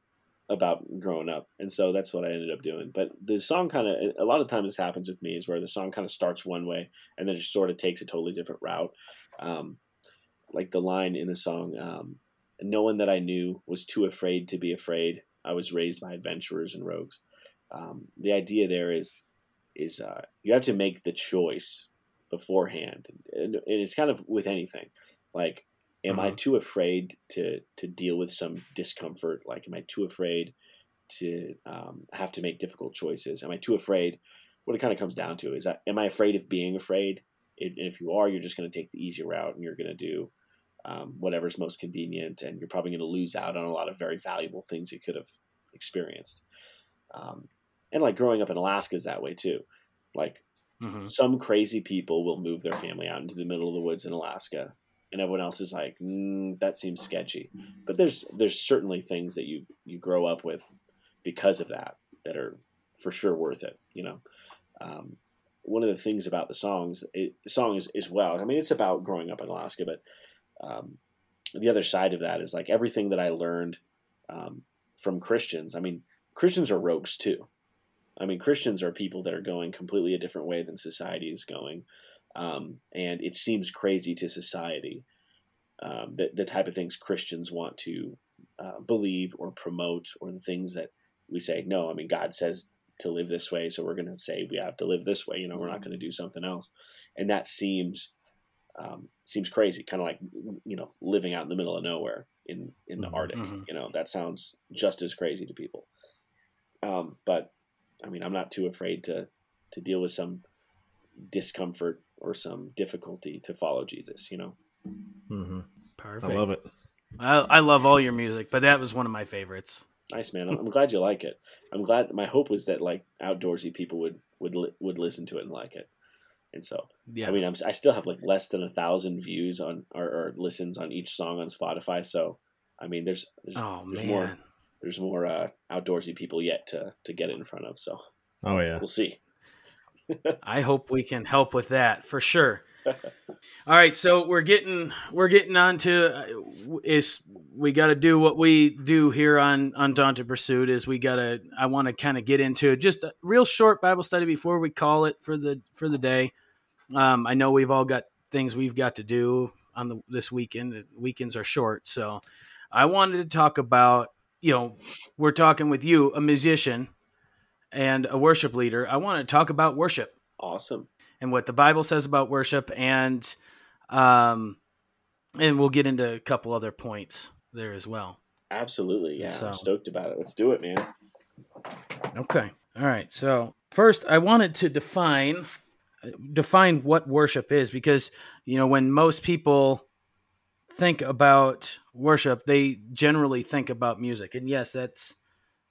about growing up, and so that's what I ended up doing. But the song kind of a lot of times this happens with me is where the song kind of starts one way and then just sort of takes a totally different route. Um, like the line in the song, um, "No one that I knew was too afraid to be afraid. I was raised by adventurers and rogues." Um, the idea there is is uh, you have to make the choice beforehand, and, and it's kind of with anything. Like, am I mm-hmm. too afraid to to deal with some discomfort? Like, am I too afraid to um, have to make difficult choices? Am I too afraid? What it kind of comes down to is, that, am I afraid of being afraid? and if you are, you're just going to take the easy route, and you're going to do um, whatever's most convenient, and you're probably going to lose out on a lot of very valuable things you could have experienced. Um, and like growing up in Alaska is that way too. Like Mm-hmm. Some crazy people will move their family out into the middle of the woods in Alaska, and everyone else is like, mm, "That seems sketchy." But there's there's certainly things that you you grow up with because of that that are for sure worth it. You know, um, one of the things about the songs, it, song is as well. I mean, it's about growing up in Alaska, but um, the other side of that is like everything that I learned um, from Christians. I mean, Christians are rogues too. I mean, Christians are people that are going completely a different way than society is going. Um, and it seems crazy to society um, that the type of things Christians want to uh, believe or promote, or the things that we say, no, I mean, God says to live this way, so we're going to say we have to live this way. You know, we're not going to do something else. And that seems um, seems crazy, kind of like you know living out in the middle of nowhere in in the mm-hmm. Arctic. Mm-hmm. You know, that sounds just as crazy to people. Um, but I mean, I'm not too afraid to to deal with some discomfort or some difficulty to follow Jesus. You know. Mm-hmm. Perfect. I love it. I, I love all your music, but that was one of my favorites. Nice man. I'm, I'm glad you like it. I'm glad. My hope was that like outdoorsy people would would would listen to it and like it. And so, yeah. I mean, I'm I still have like less than a thousand views on or, or listens on each song on Spotify. So, I mean, there's there's, oh, there's more there's more uh, outdoorsy people yet to to get it in front of. So, oh yeah, we'll see. I hope we can help with that for sure. All right, so we're getting we're getting on to uh, is we got to do what we do here on Undaunted Pursuit is we got to I want to kind of get into just a real short Bible study before we call it for the for the day. Um, I know we've all got things we've got to do on the this weekend. Weekends are short, so I wanted to talk about you know, we're talking with you, a musician and a worship leader. I want to talk about worship. Awesome. And what the Bible says about worship and um and we'll get into a couple other points there as well. Absolutely. Yeah. So, I'm stoked about it. Let's do it, man. Okay. All right. So, first I wanted to define define what worship is because you know when most people think about worship, they generally think about music. And yes, that's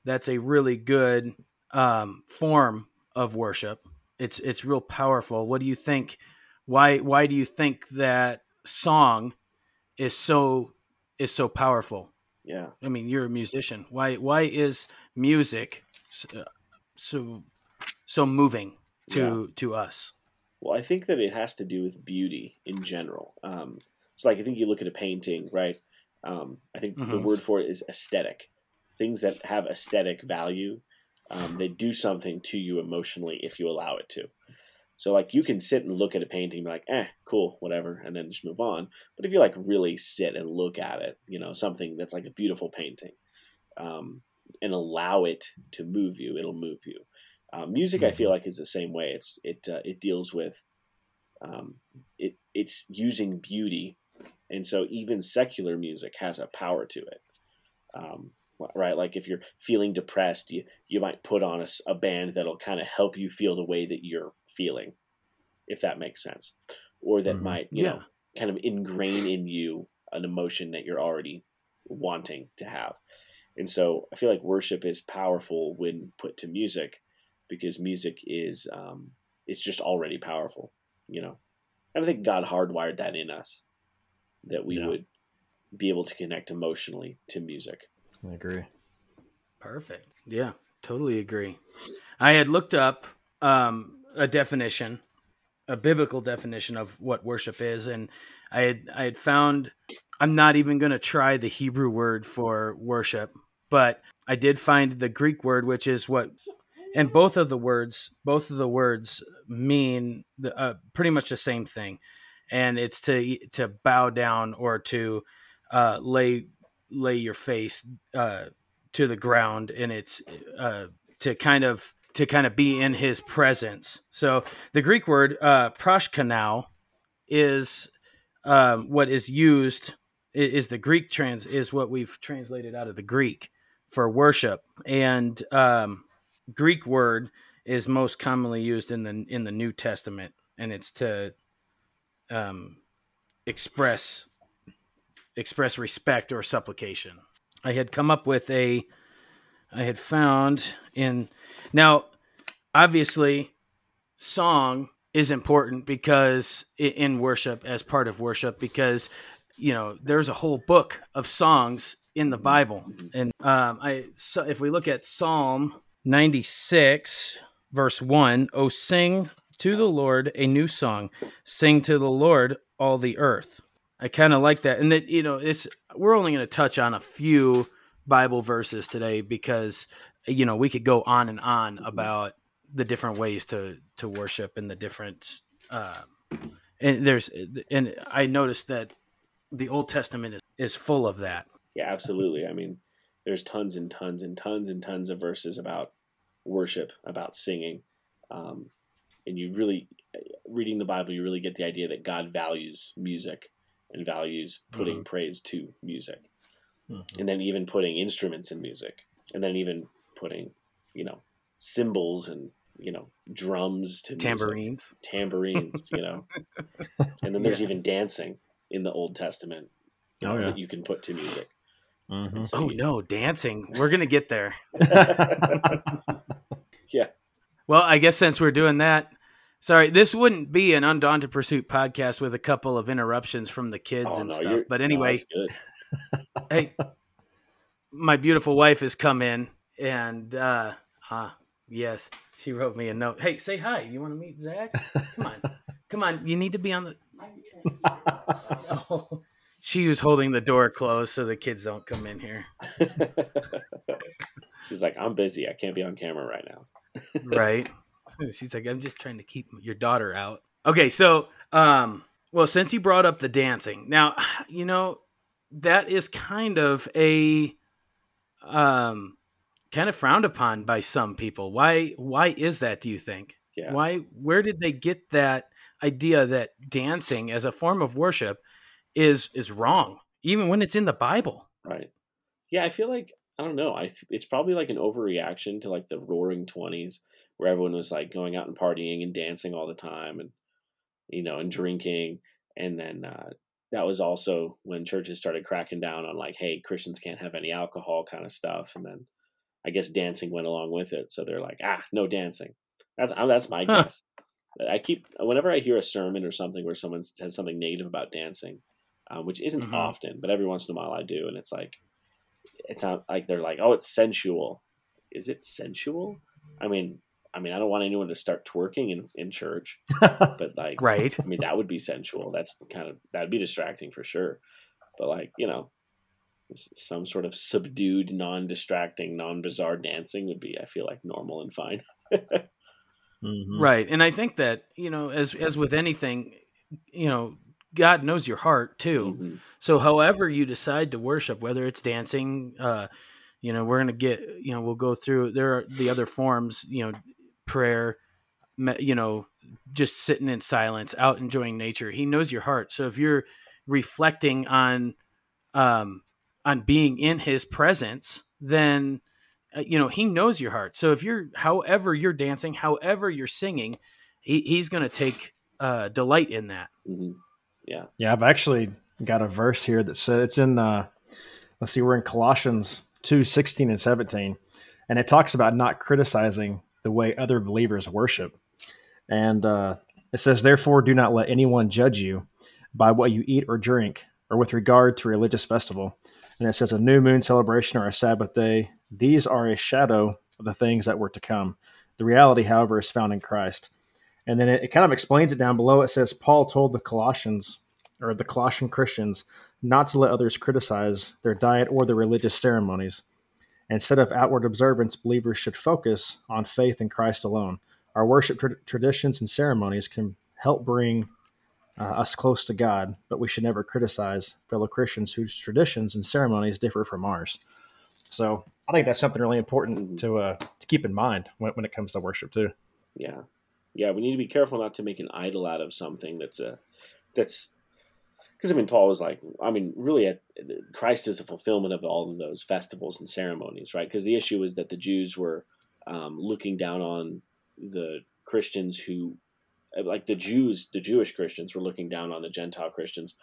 that's a really good um, form of worship. It's it's real powerful. What do you think? Why why do you think that song is so is so powerful? Yeah, I mean you're a musician. Why why is music so so moving to yeah. to us? Well, I think that it has to do with beauty in general. Um, so, like, I think you look at a painting, right? Um, I think mm-hmm. the word for it is aesthetic. Things that have aesthetic value, um, they do something to you emotionally if you allow it to. So, like, you can sit and look at a painting and be like, eh, cool, whatever, and then just move on. But if you, like, really sit and look at it, you know, something that's like a beautiful painting, um, and allow it to move you, it'll move you. Um, music. I feel mm-hmm. like, is the same way. It's it uh, it deals with um, it it's using beauty and so even secular music has a power to it um, right like if you're feeling depressed you, you might put on a, a band that'll kind of help you feel the way that you're feeling if that makes sense or that mm-hmm. might you yeah. know kind of ingrain in you an emotion that you're already wanting to have and so i feel like worship is powerful when put to music because music is um, it's just already powerful you know and i think god hardwired that in us that we yeah. would be able to connect emotionally to music. I agree. Perfect. Yeah, totally agree. I had looked up um, a definition, a biblical definition of what worship is, and I had I had found I'm not even going to try the Hebrew word for worship, but I did find the Greek word, which is what, and both of the words, both of the words mean the, uh, pretty much the same thing, and it's to to bow down or to uh, lay lay your face uh, to the ground, and it's uh, to kind of to kind of be in His presence. So the Greek word uh, proshkanao is um, what is used is the Greek trans is what we've translated out of the Greek for worship, and um, Greek word is most commonly used in the in the New Testament, and it's to um, express express respect or supplication. I had come up with a I had found in now obviously song is important because in worship as part of worship because you know there's a whole book of songs in the bible. And um i so if we look at psalm 96 verse 1 oh sing to the lord a new song. Sing to the lord all the earth i kind of like that and that you know it's we're only going to touch on a few bible verses today because you know we could go on and on about the different ways to to worship and the different uh, and there's and I noticed that the Old Testament is, is full of that. Yeah, absolutely. I mean, there's tons and tons and tons and tons of verses about worship, about singing, um, and you really reading the Bible, you really get the idea that God values music and values putting mm-hmm. praise to music, mm-hmm. and then even putting instruments in music, and then even putting you know cymbals and you know drums to tambourines, music, tambourines, you know, and then there's yeah. even dancing in the Old Testament oh, yeah. that you can put to music. Mm-hmm. So, oh no, dancing! We're gonna get there. yeah. Well, I guess since we're doing that, sorry, this wouldn't be an undaunted pursuit podcast with a couple of interruptions from the kids oh, and no, stuff. But anyway, no, hey, my beautiful wife has come in, and uh, uh, yes, she wrote me a note. Hey, say hi. You want to meet Zach? Come on, come on. You need to be on the. oh. She was holding the door closed so the kids don't come in here. She's like, I'm busy. I can't be on camera right now. right. She's like, I'm just trying to keep your daughter out. Okay, so um well, since you brought up the dancing, now you know that is kind of a um kind of frowned upon by some people. Why why is that, do you think? Yeah. Why where did they get that idea that dancing as a form of worship is is wrong even when it's in the Bible? Right. Yeah, I feel like I don't know. I it's probably like an overreaction to like the roaring 20s where everyone was like going out and partying and dancing all the time and you know, and drinking and then uh that was also when churches started cracking down on like hey, Christians can't have any alcohol kind of stuff and then I guess dancing went along with it. So they're like, ah, no dancing. That's that's my huh. guess. I keep whenever I hear a sermon or something where someone says something negative about dancing, um, which isn't mm-hmm. often, but every once in a while I do, and it's like it's not like they're like, oh, it's sensual. Is it sensual? I mean, I mean, I don't want anyone to start twerking in, in church, but like, right? I mean, that would be sensual. That's kind of that'd be distracting for sure. But like, you know, some sort of subdued, non-distracting, non-bizarre dancing would be, I feel like, normal and fine. mm-hmm. Right, and I think that you know, as as with anything, you know, God knows your heart too. Mm-hmm. So, however you decide to worship, whether it's dancing, uh, you know, we're gonna get, you know, we'll go through. There are the other forms, you know, prayer, you know, just sitting in silence, out enjoying nature. He knows your heart. So, if you're reflecting on um, on being in his presence, then uh, you know he knows your heart. So if you're, however you're dancing, however you're singing, he, he's going to take uh, delight in that. Mm-hmm. Yeah, yeah. I've actually got a verse here that says it's in. Uh, let's see, we're in Colossians two sixteen and seventeen, and it talks about not criticizing the way other believers worship, and uh, it says, "Therefore, do not let anyone judge you by what you eat or drink, or with regard to religious festival." and it says a new moon celebration or a Sabbath day These are a shadow of the things that were to come. The reality, however, is found in Christ. And then it, it kind of explains it down below. It says, Paul told the Colossians, or the Colossian Christians, not to let others criticize their diet or their religious ceremonies. Instead of outward observance, believers should focus on faith in Christ alone. Our worship tra- traditions and ceremonies can help bring uh, us close to God, but we should never criticize fellow Christians whose traditions and ceremonies differ from ours. So I think that's something really important mm-hmm. to uh, to keep in mind when, when it comes to worship too. Yeah, yeah, we need to be careful not to make an idol out of something that's a that's because I mean Paul was like I mean really Christ is a fulfillment of all of those festivals and ceremonies, right? Because the issue is that the Jews were um, looking down on the Christians who like the Jews, the Jewish Christians were looking down on the Gentile Christians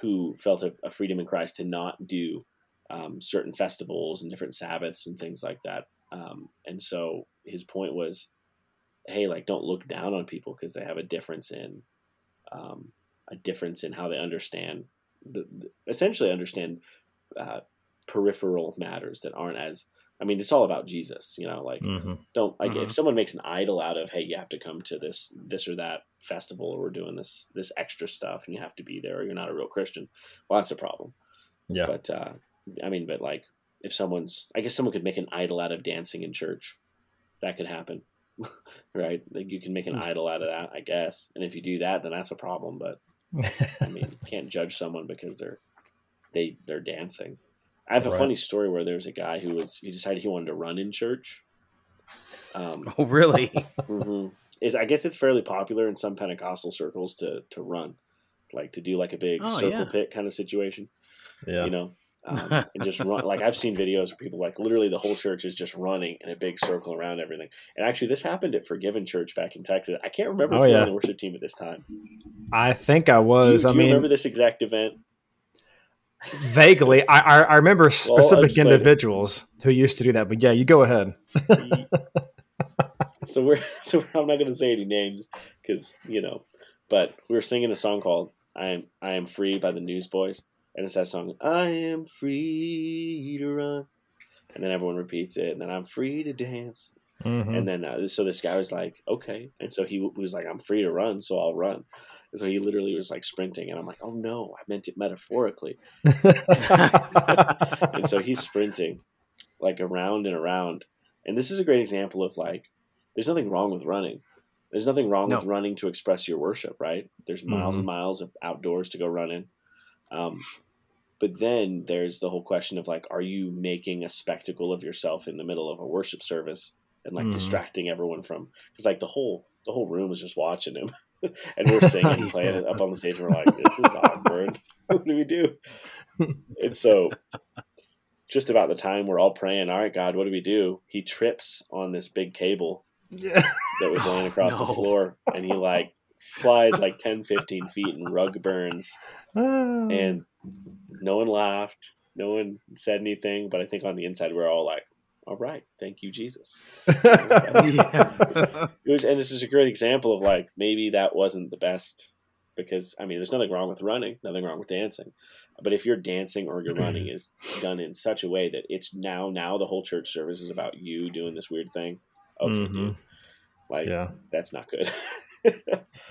who felt a, a freedom in Christ to not do um, certain festivals and different Sabbaths and things like that. Um, and so his point was, hey, like don't look down on people because they have a difference in um, a difference in how they understand the, the essentially understand uh, peripheral matters that aren't as I mean, it's all about Jesus, you know. Like, mm-hmm. don't like mm-hmm. if someone makes an idol out of, hey, you have to come to this this or that festival, or we're doing this this extra stuff, and you have to be there, or you're not a real Christian. Well, that's a problem. Yeah. But uh, I mean, but like, if someone's, I guess someone could make an idol out of dancing in church. That could happen, right? Like, you can make an idol out of that, I guess. And if you do that, then that's a problem. But I mean, can't judge someone because they're they they're dancing. I have a right. funny story where there's a guy who was he decided he wanted to run in church. Um, oh, really? mm-hmm. Is I guess it's fairly popular in some Pentecostal circles to to run, like to do like a big oh, circle yeah. pit kind of situation. Yeah, you know, um, and just run. Like I've seen videos where people like literally the whole church is just running in a big circle around everything. And actually, this happened at Forgiven Church back in Texas. I can't remember oh, if you yeah. were on the worship team at this time. I think I was. Do you, do I you mean, remember this exact event? Vaguely, I, I remember specific well, individuals who used to do that. But yeah, you go ahead. so we're so I'm not going to say any names because you know, but we were singing a song called "I Am I Am Free" by the Newsboys, and it's that song "I am free to run," and then everyone repeats it, and then "I'm free to dance," mm-hmm. and then uh, so this guy was like, "Okay," and so he was like, "I'm free to run, so I'll run." And so he literally was like sprinting, and I'm like, oh no, I meant it metaphorically. and so he's sprinting like around and around. And this is a great example of like, there's nothing wrong with running. There's nothing wrong no. with running to express your worship, right? There's miles mm-hmm. and miles of outdoors to go running. Um, but then there's the whole question of like, are you making a spectacle of yourself in the middle of a worship service and like mm-hmm. distracting everyone from? Because like the whole the whole room is just watching him. and we're singing and playing it up on the stage. And we're like, this is awkward. what do we do? and so, just about the time we're all praying, all right, God, what do we do? He trips on this big cable yeah. that was laying across no. the floor, and he like flies like 10, 15 feet and rug burns. and no one laughed. No one said anything, but I think on the inside we're all like, all right, thank you, Jesus. yeah. was, and this is a great example of like maybe that wasn't the best because I mean, there's nothing wrong with running, nothing wrong with dancing, but if your dancing or your running is done in such a way that it's now now the whole church service is about you doing this weird thing, okay, mm-hmm. dude, like yeah. that's not good. no,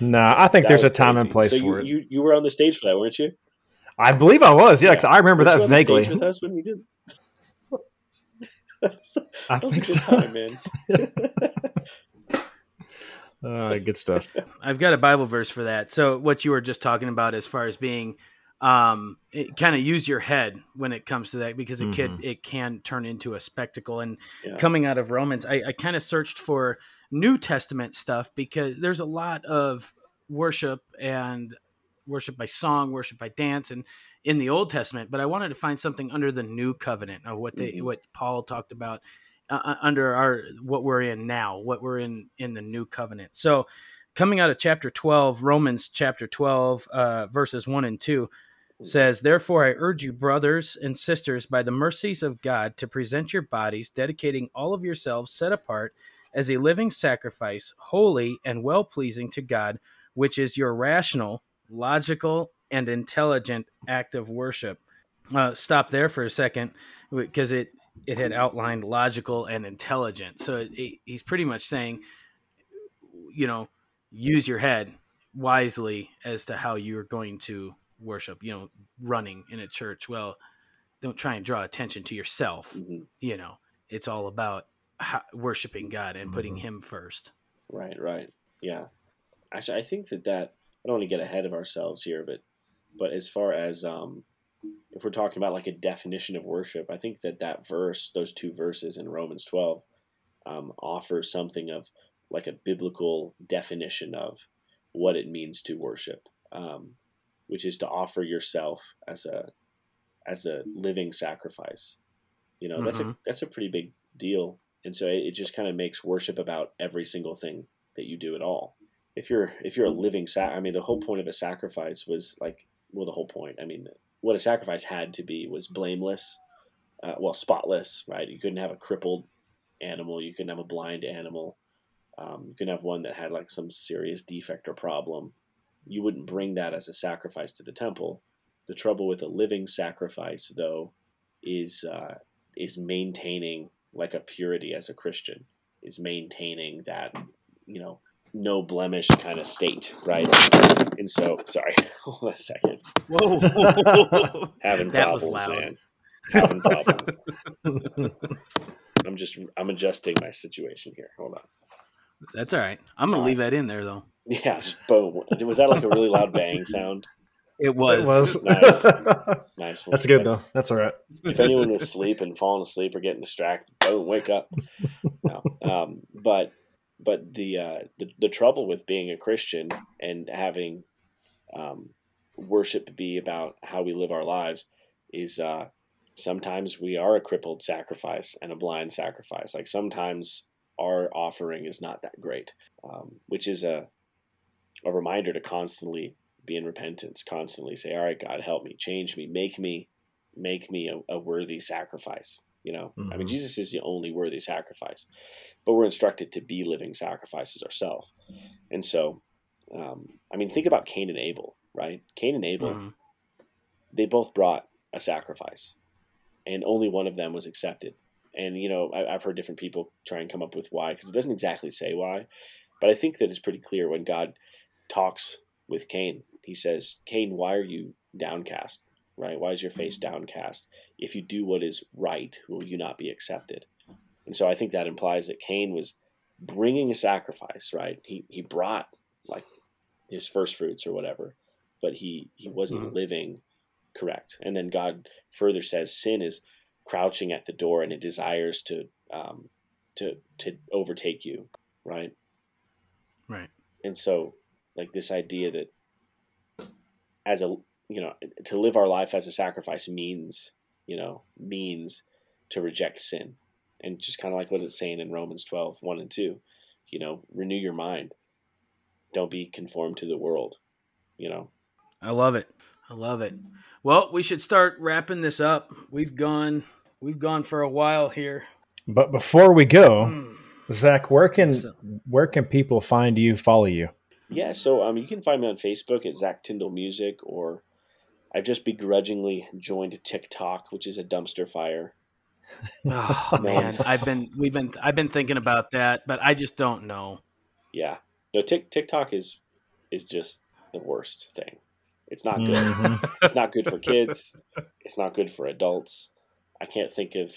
nah, I think that there's a time crazy. and place so for you, it. You you were on the stage for that, weren't you? I believe I was. Yeah, yeah. I remember that vaguely. with us when we did that was a good so. time, man. uh, good stuff. I've got a Bible verse for that. So what you were just talking about, as far as being, um, kind of use your head when it comes to that, because it mm-hmm. can it can turn into a spectacle. And yeah. coming out of Romans, I, I kind of searched for New Testament stuff because there's a lot of worship and worship by song, worship by dance, and in the Old Testament. But I wanted to find something under the New Covenant of what they mm-hmm. what Paul talked about uh, uh, under our what we're in now, what we're in in the New Covenant. So, coming out of chapter twelve, Romans chapter twelve, uh, verses one and two says, Therefore, I urge you, brothers and sisters, by the mercies of God, to present your bodies, dedicating all of yourselves set apart as a living sacrifice, holy and well pleasing to God, which is your rational logical, and intelligent act of worship. Uh, stop there for a second because it it had outlined logical and intelligent. So it, it, he's pretty much saying, you know, use your head wisely as to how you're going to worship. You know, running in a church. Well, don't try and draw attention to yourself. Mm-hmm. You know, it's all about worshiping God and putting mm-hmm. Him first. Right. Right. Yeah. Actually, I think that that I don't want to get ahead of ourselves here, but but as far as um, if we're talking about like a definition of worship, I think that that verse, those two verses in Romans 12, um, offers something of like a biblical definition of what it means to worship, um, which is to offer yourself as a as a living sacrifice. You know, mm-hmm. that's a mm-hmm. that's a pretty big deal, and so it, it just kind of makes worship about every single thing that you do at all. If you're if you're a living sac, I mean, the whole point of a sacrifice was like, well, the whole point. I mean, what a sacrifice had to be was blameless, uh, well, spotless, right? You couldn't have a crippled animal, you couldn't have a blind animal, um, you couldn't have one that had like some serious defect or problem. You wouldn't bring that as a sacrifice to the temple. The trouble with a living sacrifice, though, is uh, is maintaining like a purity as a Christian, is maintaining that you know no blemish kind of state, right? And so, sorry, hold on a second. Whoa, having that problems, man. Having problems. I'm just, I'm adjusting my situation here. Hold on. That's all right. I'm gonna leave that in there though. Yeah, just boom. Was that like a really loud bang sound? It was. It was. nice. nice That's good That's, though. That's all right. If anyone is sleeping, falling asleep or getting distracted, boom, wake up. No. Um, but but the, uh, the, the trouble with being a Christian and having um, worship be about how we live our lives is uh, sometimes we are a crippled sacrifice and a blind sacrifice. Like sometimes our offering is not that great, um, which is a a reminder to constantly be in repentance, constantly say, "All right, God, help me, change me, make me, make me a, a worthy sacrifice." You know, mm-hmm. I mean, mm-hmm. Jesus is the only worthy sacrifice, but we're instructed to be living sacrifices ourselves. And so, um, I mean, think about Cain and Abel, right? Cain and Abel, mm-hmm. they both brought a sacrifice, and only one of them was accepted. And you know, I, have heard different people try and come up with why, because it doesn't exactly say why, but I think that it's pretty clear when God talks with Cain. He says, "Cain, why are you downcast? right? Why is your face mm-hmm. downcast? If you do what is right, will you not be accepted? And so I think that implies that Cain was bringing a sacrifice, right? He he brought like his first fruits or whatever, but he he wasn't mm-hmm. living correct. And then God further says sin is crouching at the door and it desires to um, to to overtake you, right? Right. And so like this idea that as a you know, to live our life as a sacrifice means, you know, means to reject sin. And just kind of like what it's saying in Romans 12, 1 and 2, you know, renew your mind. Don't be conformed to the world, you know. I love it. I love it. Well, we should start wrapping this up. We've gone we've gone for a while here. But before we go, mm. Zach, where can so, where can people find you, follow you? Yeah, so um, you can find me on Facebook at Zach Tyndall Music or I've just begrudgingly joined TikTok, which is a dumpster fire. Oh man, I've been we've been I've been thinking about that, but I just don't know. Yeah, no, TikTok is is just the worst thing. It's not good. Mm-hmm. it's not good for kids. It's not good for adults. I can't think of.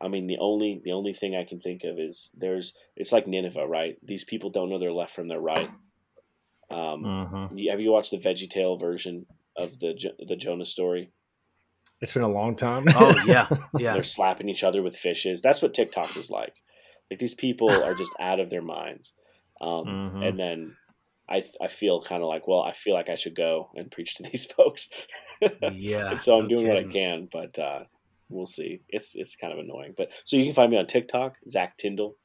I mean, the only the only thing I can think of is there's. It's like Nineveh, right? These people don't know their left from their right. Um, mm-hmm. Have you watched the Veggie Tale version of the the Jonah story? It's been a long time. oh yeah, yeah. They're slapping each other with fishes. That's what TikTok is like. Like these people are just out of their minds. Um, mm-hmm. And then I I feel kind of like, well, I feel like I should go and preach to these folks. yeah. and so I'm doing kidding. what I can, but uh, we'll see. It's it's kind of annoying. But so you can find me on TikTok, Zach Tyndall,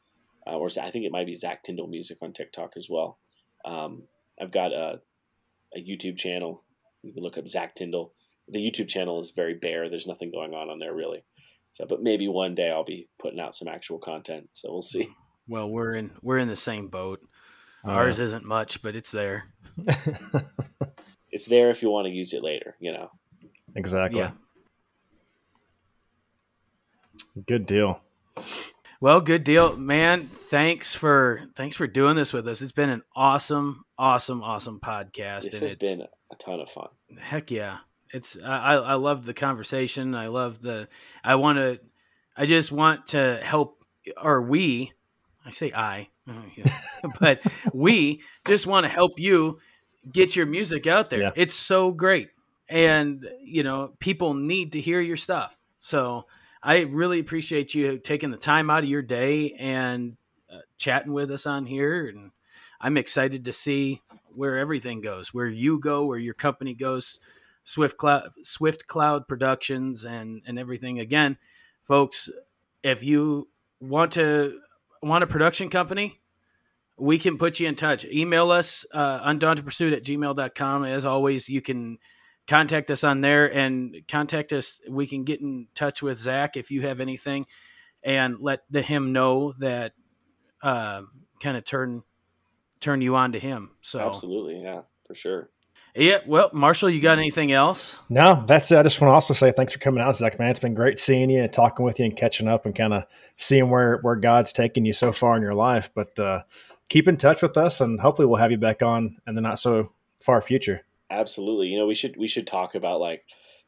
uh, or I think it might be Zach Tyndall Music on TikTok as well. Um, I've got a, a YouTube channel you can look up Zach Tyndall. The YouTube channel is very bare. There's nothing going on on there really. So, but maybe one day I'll be putting out some actual content. So we'll see. Well, we're in we're in the same boat. Oh, Ours isn't much, but it's there. it's there if you want to use it later. You know. Exactly. Yeah. Good deal. Well, good deal, man. Thanks for thanks for doing this with us. It's been an awesome, awesome, awesome podcast. This and has been a ton of fun. Heck yeah, it's I I love the conversation. I love the I want to I just want to help or we I say I, but we just want to help you get your music out there. Yeah. It's so great, and you know people need to hear your stuff. So I really appreciate you taking the time out of your day and uh, chatting with us on here. And I'm excited to see where everything goes, where you go, where your company goes, Swift Cloud, Swift Cloud Productions, and and everything. Again, folks, if you want to want a production company, we can put you in touch. Email us uh, undauntedpursuit at gmail.com. As always, you can contact us on there and contact us. We can get in touch with Zach if you have anything, and let the him know that uh, kind of turn turn you on to him. So absolutely, yeah, for sure. Yeah, well, Marshall, you got anything else? No, that's it. I just want to also say thanks for coming out, Zach. Man, it's been great seeing you and talking with you and catching up and kind of seeing where where God's taken you so far in your life. But uh, keep in touch with us, and hopefully, we'll have you back on in the not so far future. Absolutely. You know, we should we should talk about like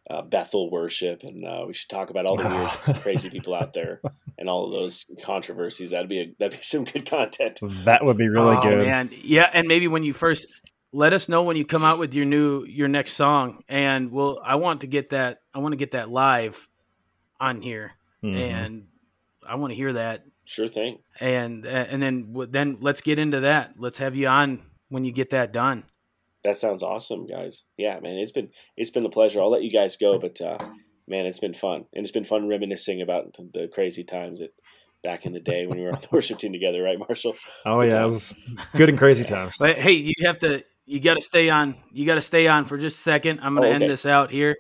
uh, Bethel worship, and uh, we should talk about all the weird, crazy people out there, and all of those controversies. That'd be a, that'd be some good content. That would be really oh, good, man. Yeah, and maybe when you first let us know when you come out with your new your next song, and we'll. I want to get that. I want to get that live on here, mm-hmm. and I want to hear that. Sure thing. And and then then let's get into that. Let's have you on when you get that done. That sounds awesome, guys. Yeah, man, it's been it's been a pleasure. I'll let you guys go, but uh, man, it's been fun, and it's been fun reminiscing about the crazy times that back in the day when we were on the worship team together, right, Marshall? Oh yeah, it was good and crazy times. But hey, you have to you got to stay on. You got to stay on for just a second. I'm going to oh, okay. end this out here,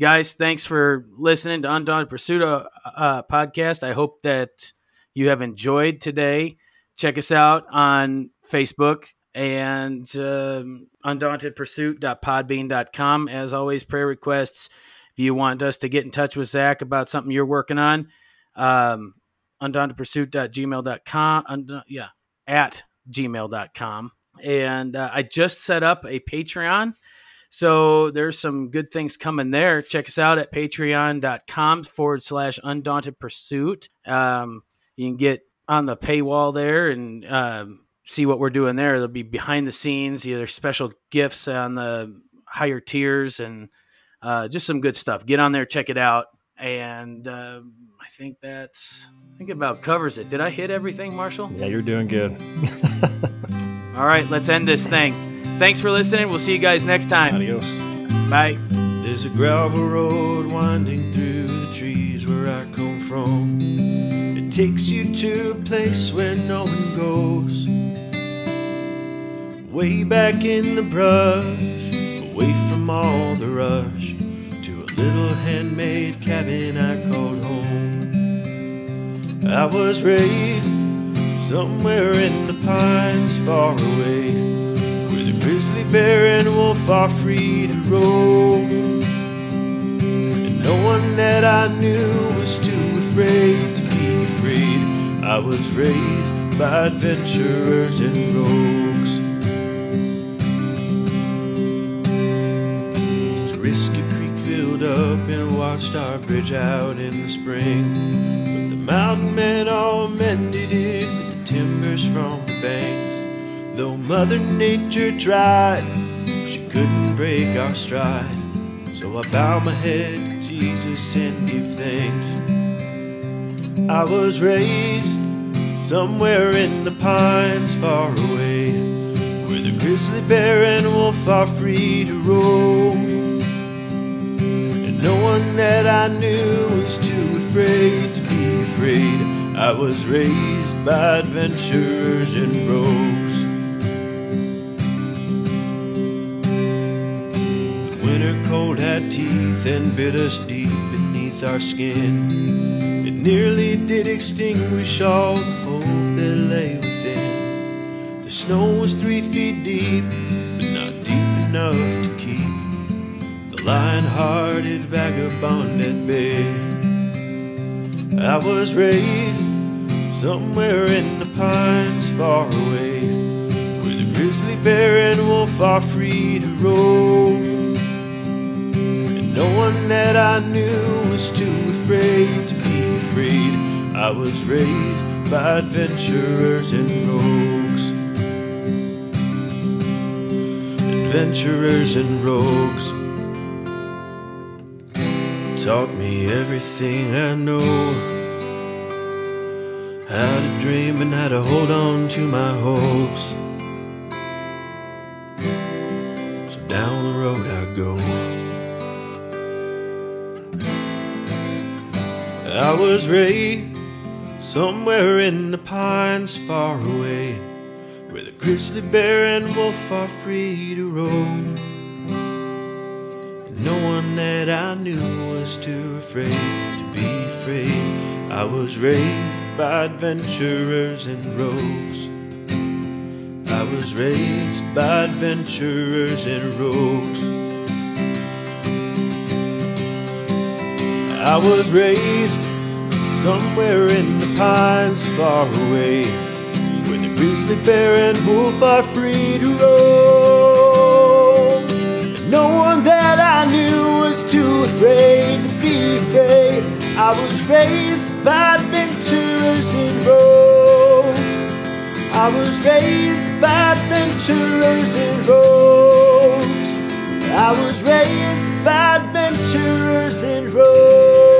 guys. Thanks for listening to Undaunted Pursuit uh, uh, podcast. I hope that you have enjoyed today. Check us out on Facebook and um, undauntedpursuit.podbean.com. As always, prayer requests. If you want us to get in touch with Zach about something you're working on, um, undauntedpursuit.gmail.com. Und- yeah, at gmail.com. And uh, I just set up a Patreon. So there's some good things coming there. Check us out at patreon.com forward slash undaunted pursuit. Um, you can get on the paywall there and um, see what we're doing there. There'll be behind the scenes, either special gifts on the higher tiers and uh, just some good stuff. Get on there, check it out. And uh, I think that's, I think about covers it. Did I hit everything, Marshall? Yeah, you're doing good. All right, let's end this thing. Thanks for listening. We'll see you guys next time. Adios. Bye. There's a gravel road winding through the trees where I come from. It takes you to a place where no one goes way back in the brush, away from all the rush, to a little handmade cabin I called home. I was raised somewhere in the pines far away, where the grizzly bear and wolf are free to roam. And no one that I knew was too afraid to be afraid. I was raised by adventurers and rogues. Risky Creek filled up and washed our bridge out in the spring. But the mountain men all mended it with the timbers from the banks. Though Mother Nature tried, she couldn't break our stride. So I bow my head to Jesus and give thanks. I was raised somewhere in the pines far away, where the grizzly bear and wolf are free to roam. No one that I knew was too afraid to be afraid. I was raised by adventurers and rogues. The winter cold had teeth and bit us deep beneath our skin. It nearly did extinguish all the hope that lay within. The snow was three feet deep, but not deep enough to lion-hearted vagabond at bay. I was raised somewhere in the pines far away, where the grizzly bear and wolf are free to roam. And no one that I knew was too afraid to be afraid. I was raised by adventurers and rogues. Adventurers and rogues taught me everything I know how to dream and how to hold on to my hopes. So down the road I go. I was raised somewhere in the pines far away, where the grizzly bear and wolf are free to roam. That I knew was too afraid to be afraid. I was raised by adventurers and rogues. I was raised by adventurers and rogues. I was raised somewhere in the pines far away, where the grizzly bear and wolf are free to roam. No one that I knew was too afraid to be afraid. I was raised by adventurers in rogues. I was raised by adventurers and rogues. I was raised by adventurers and rogues.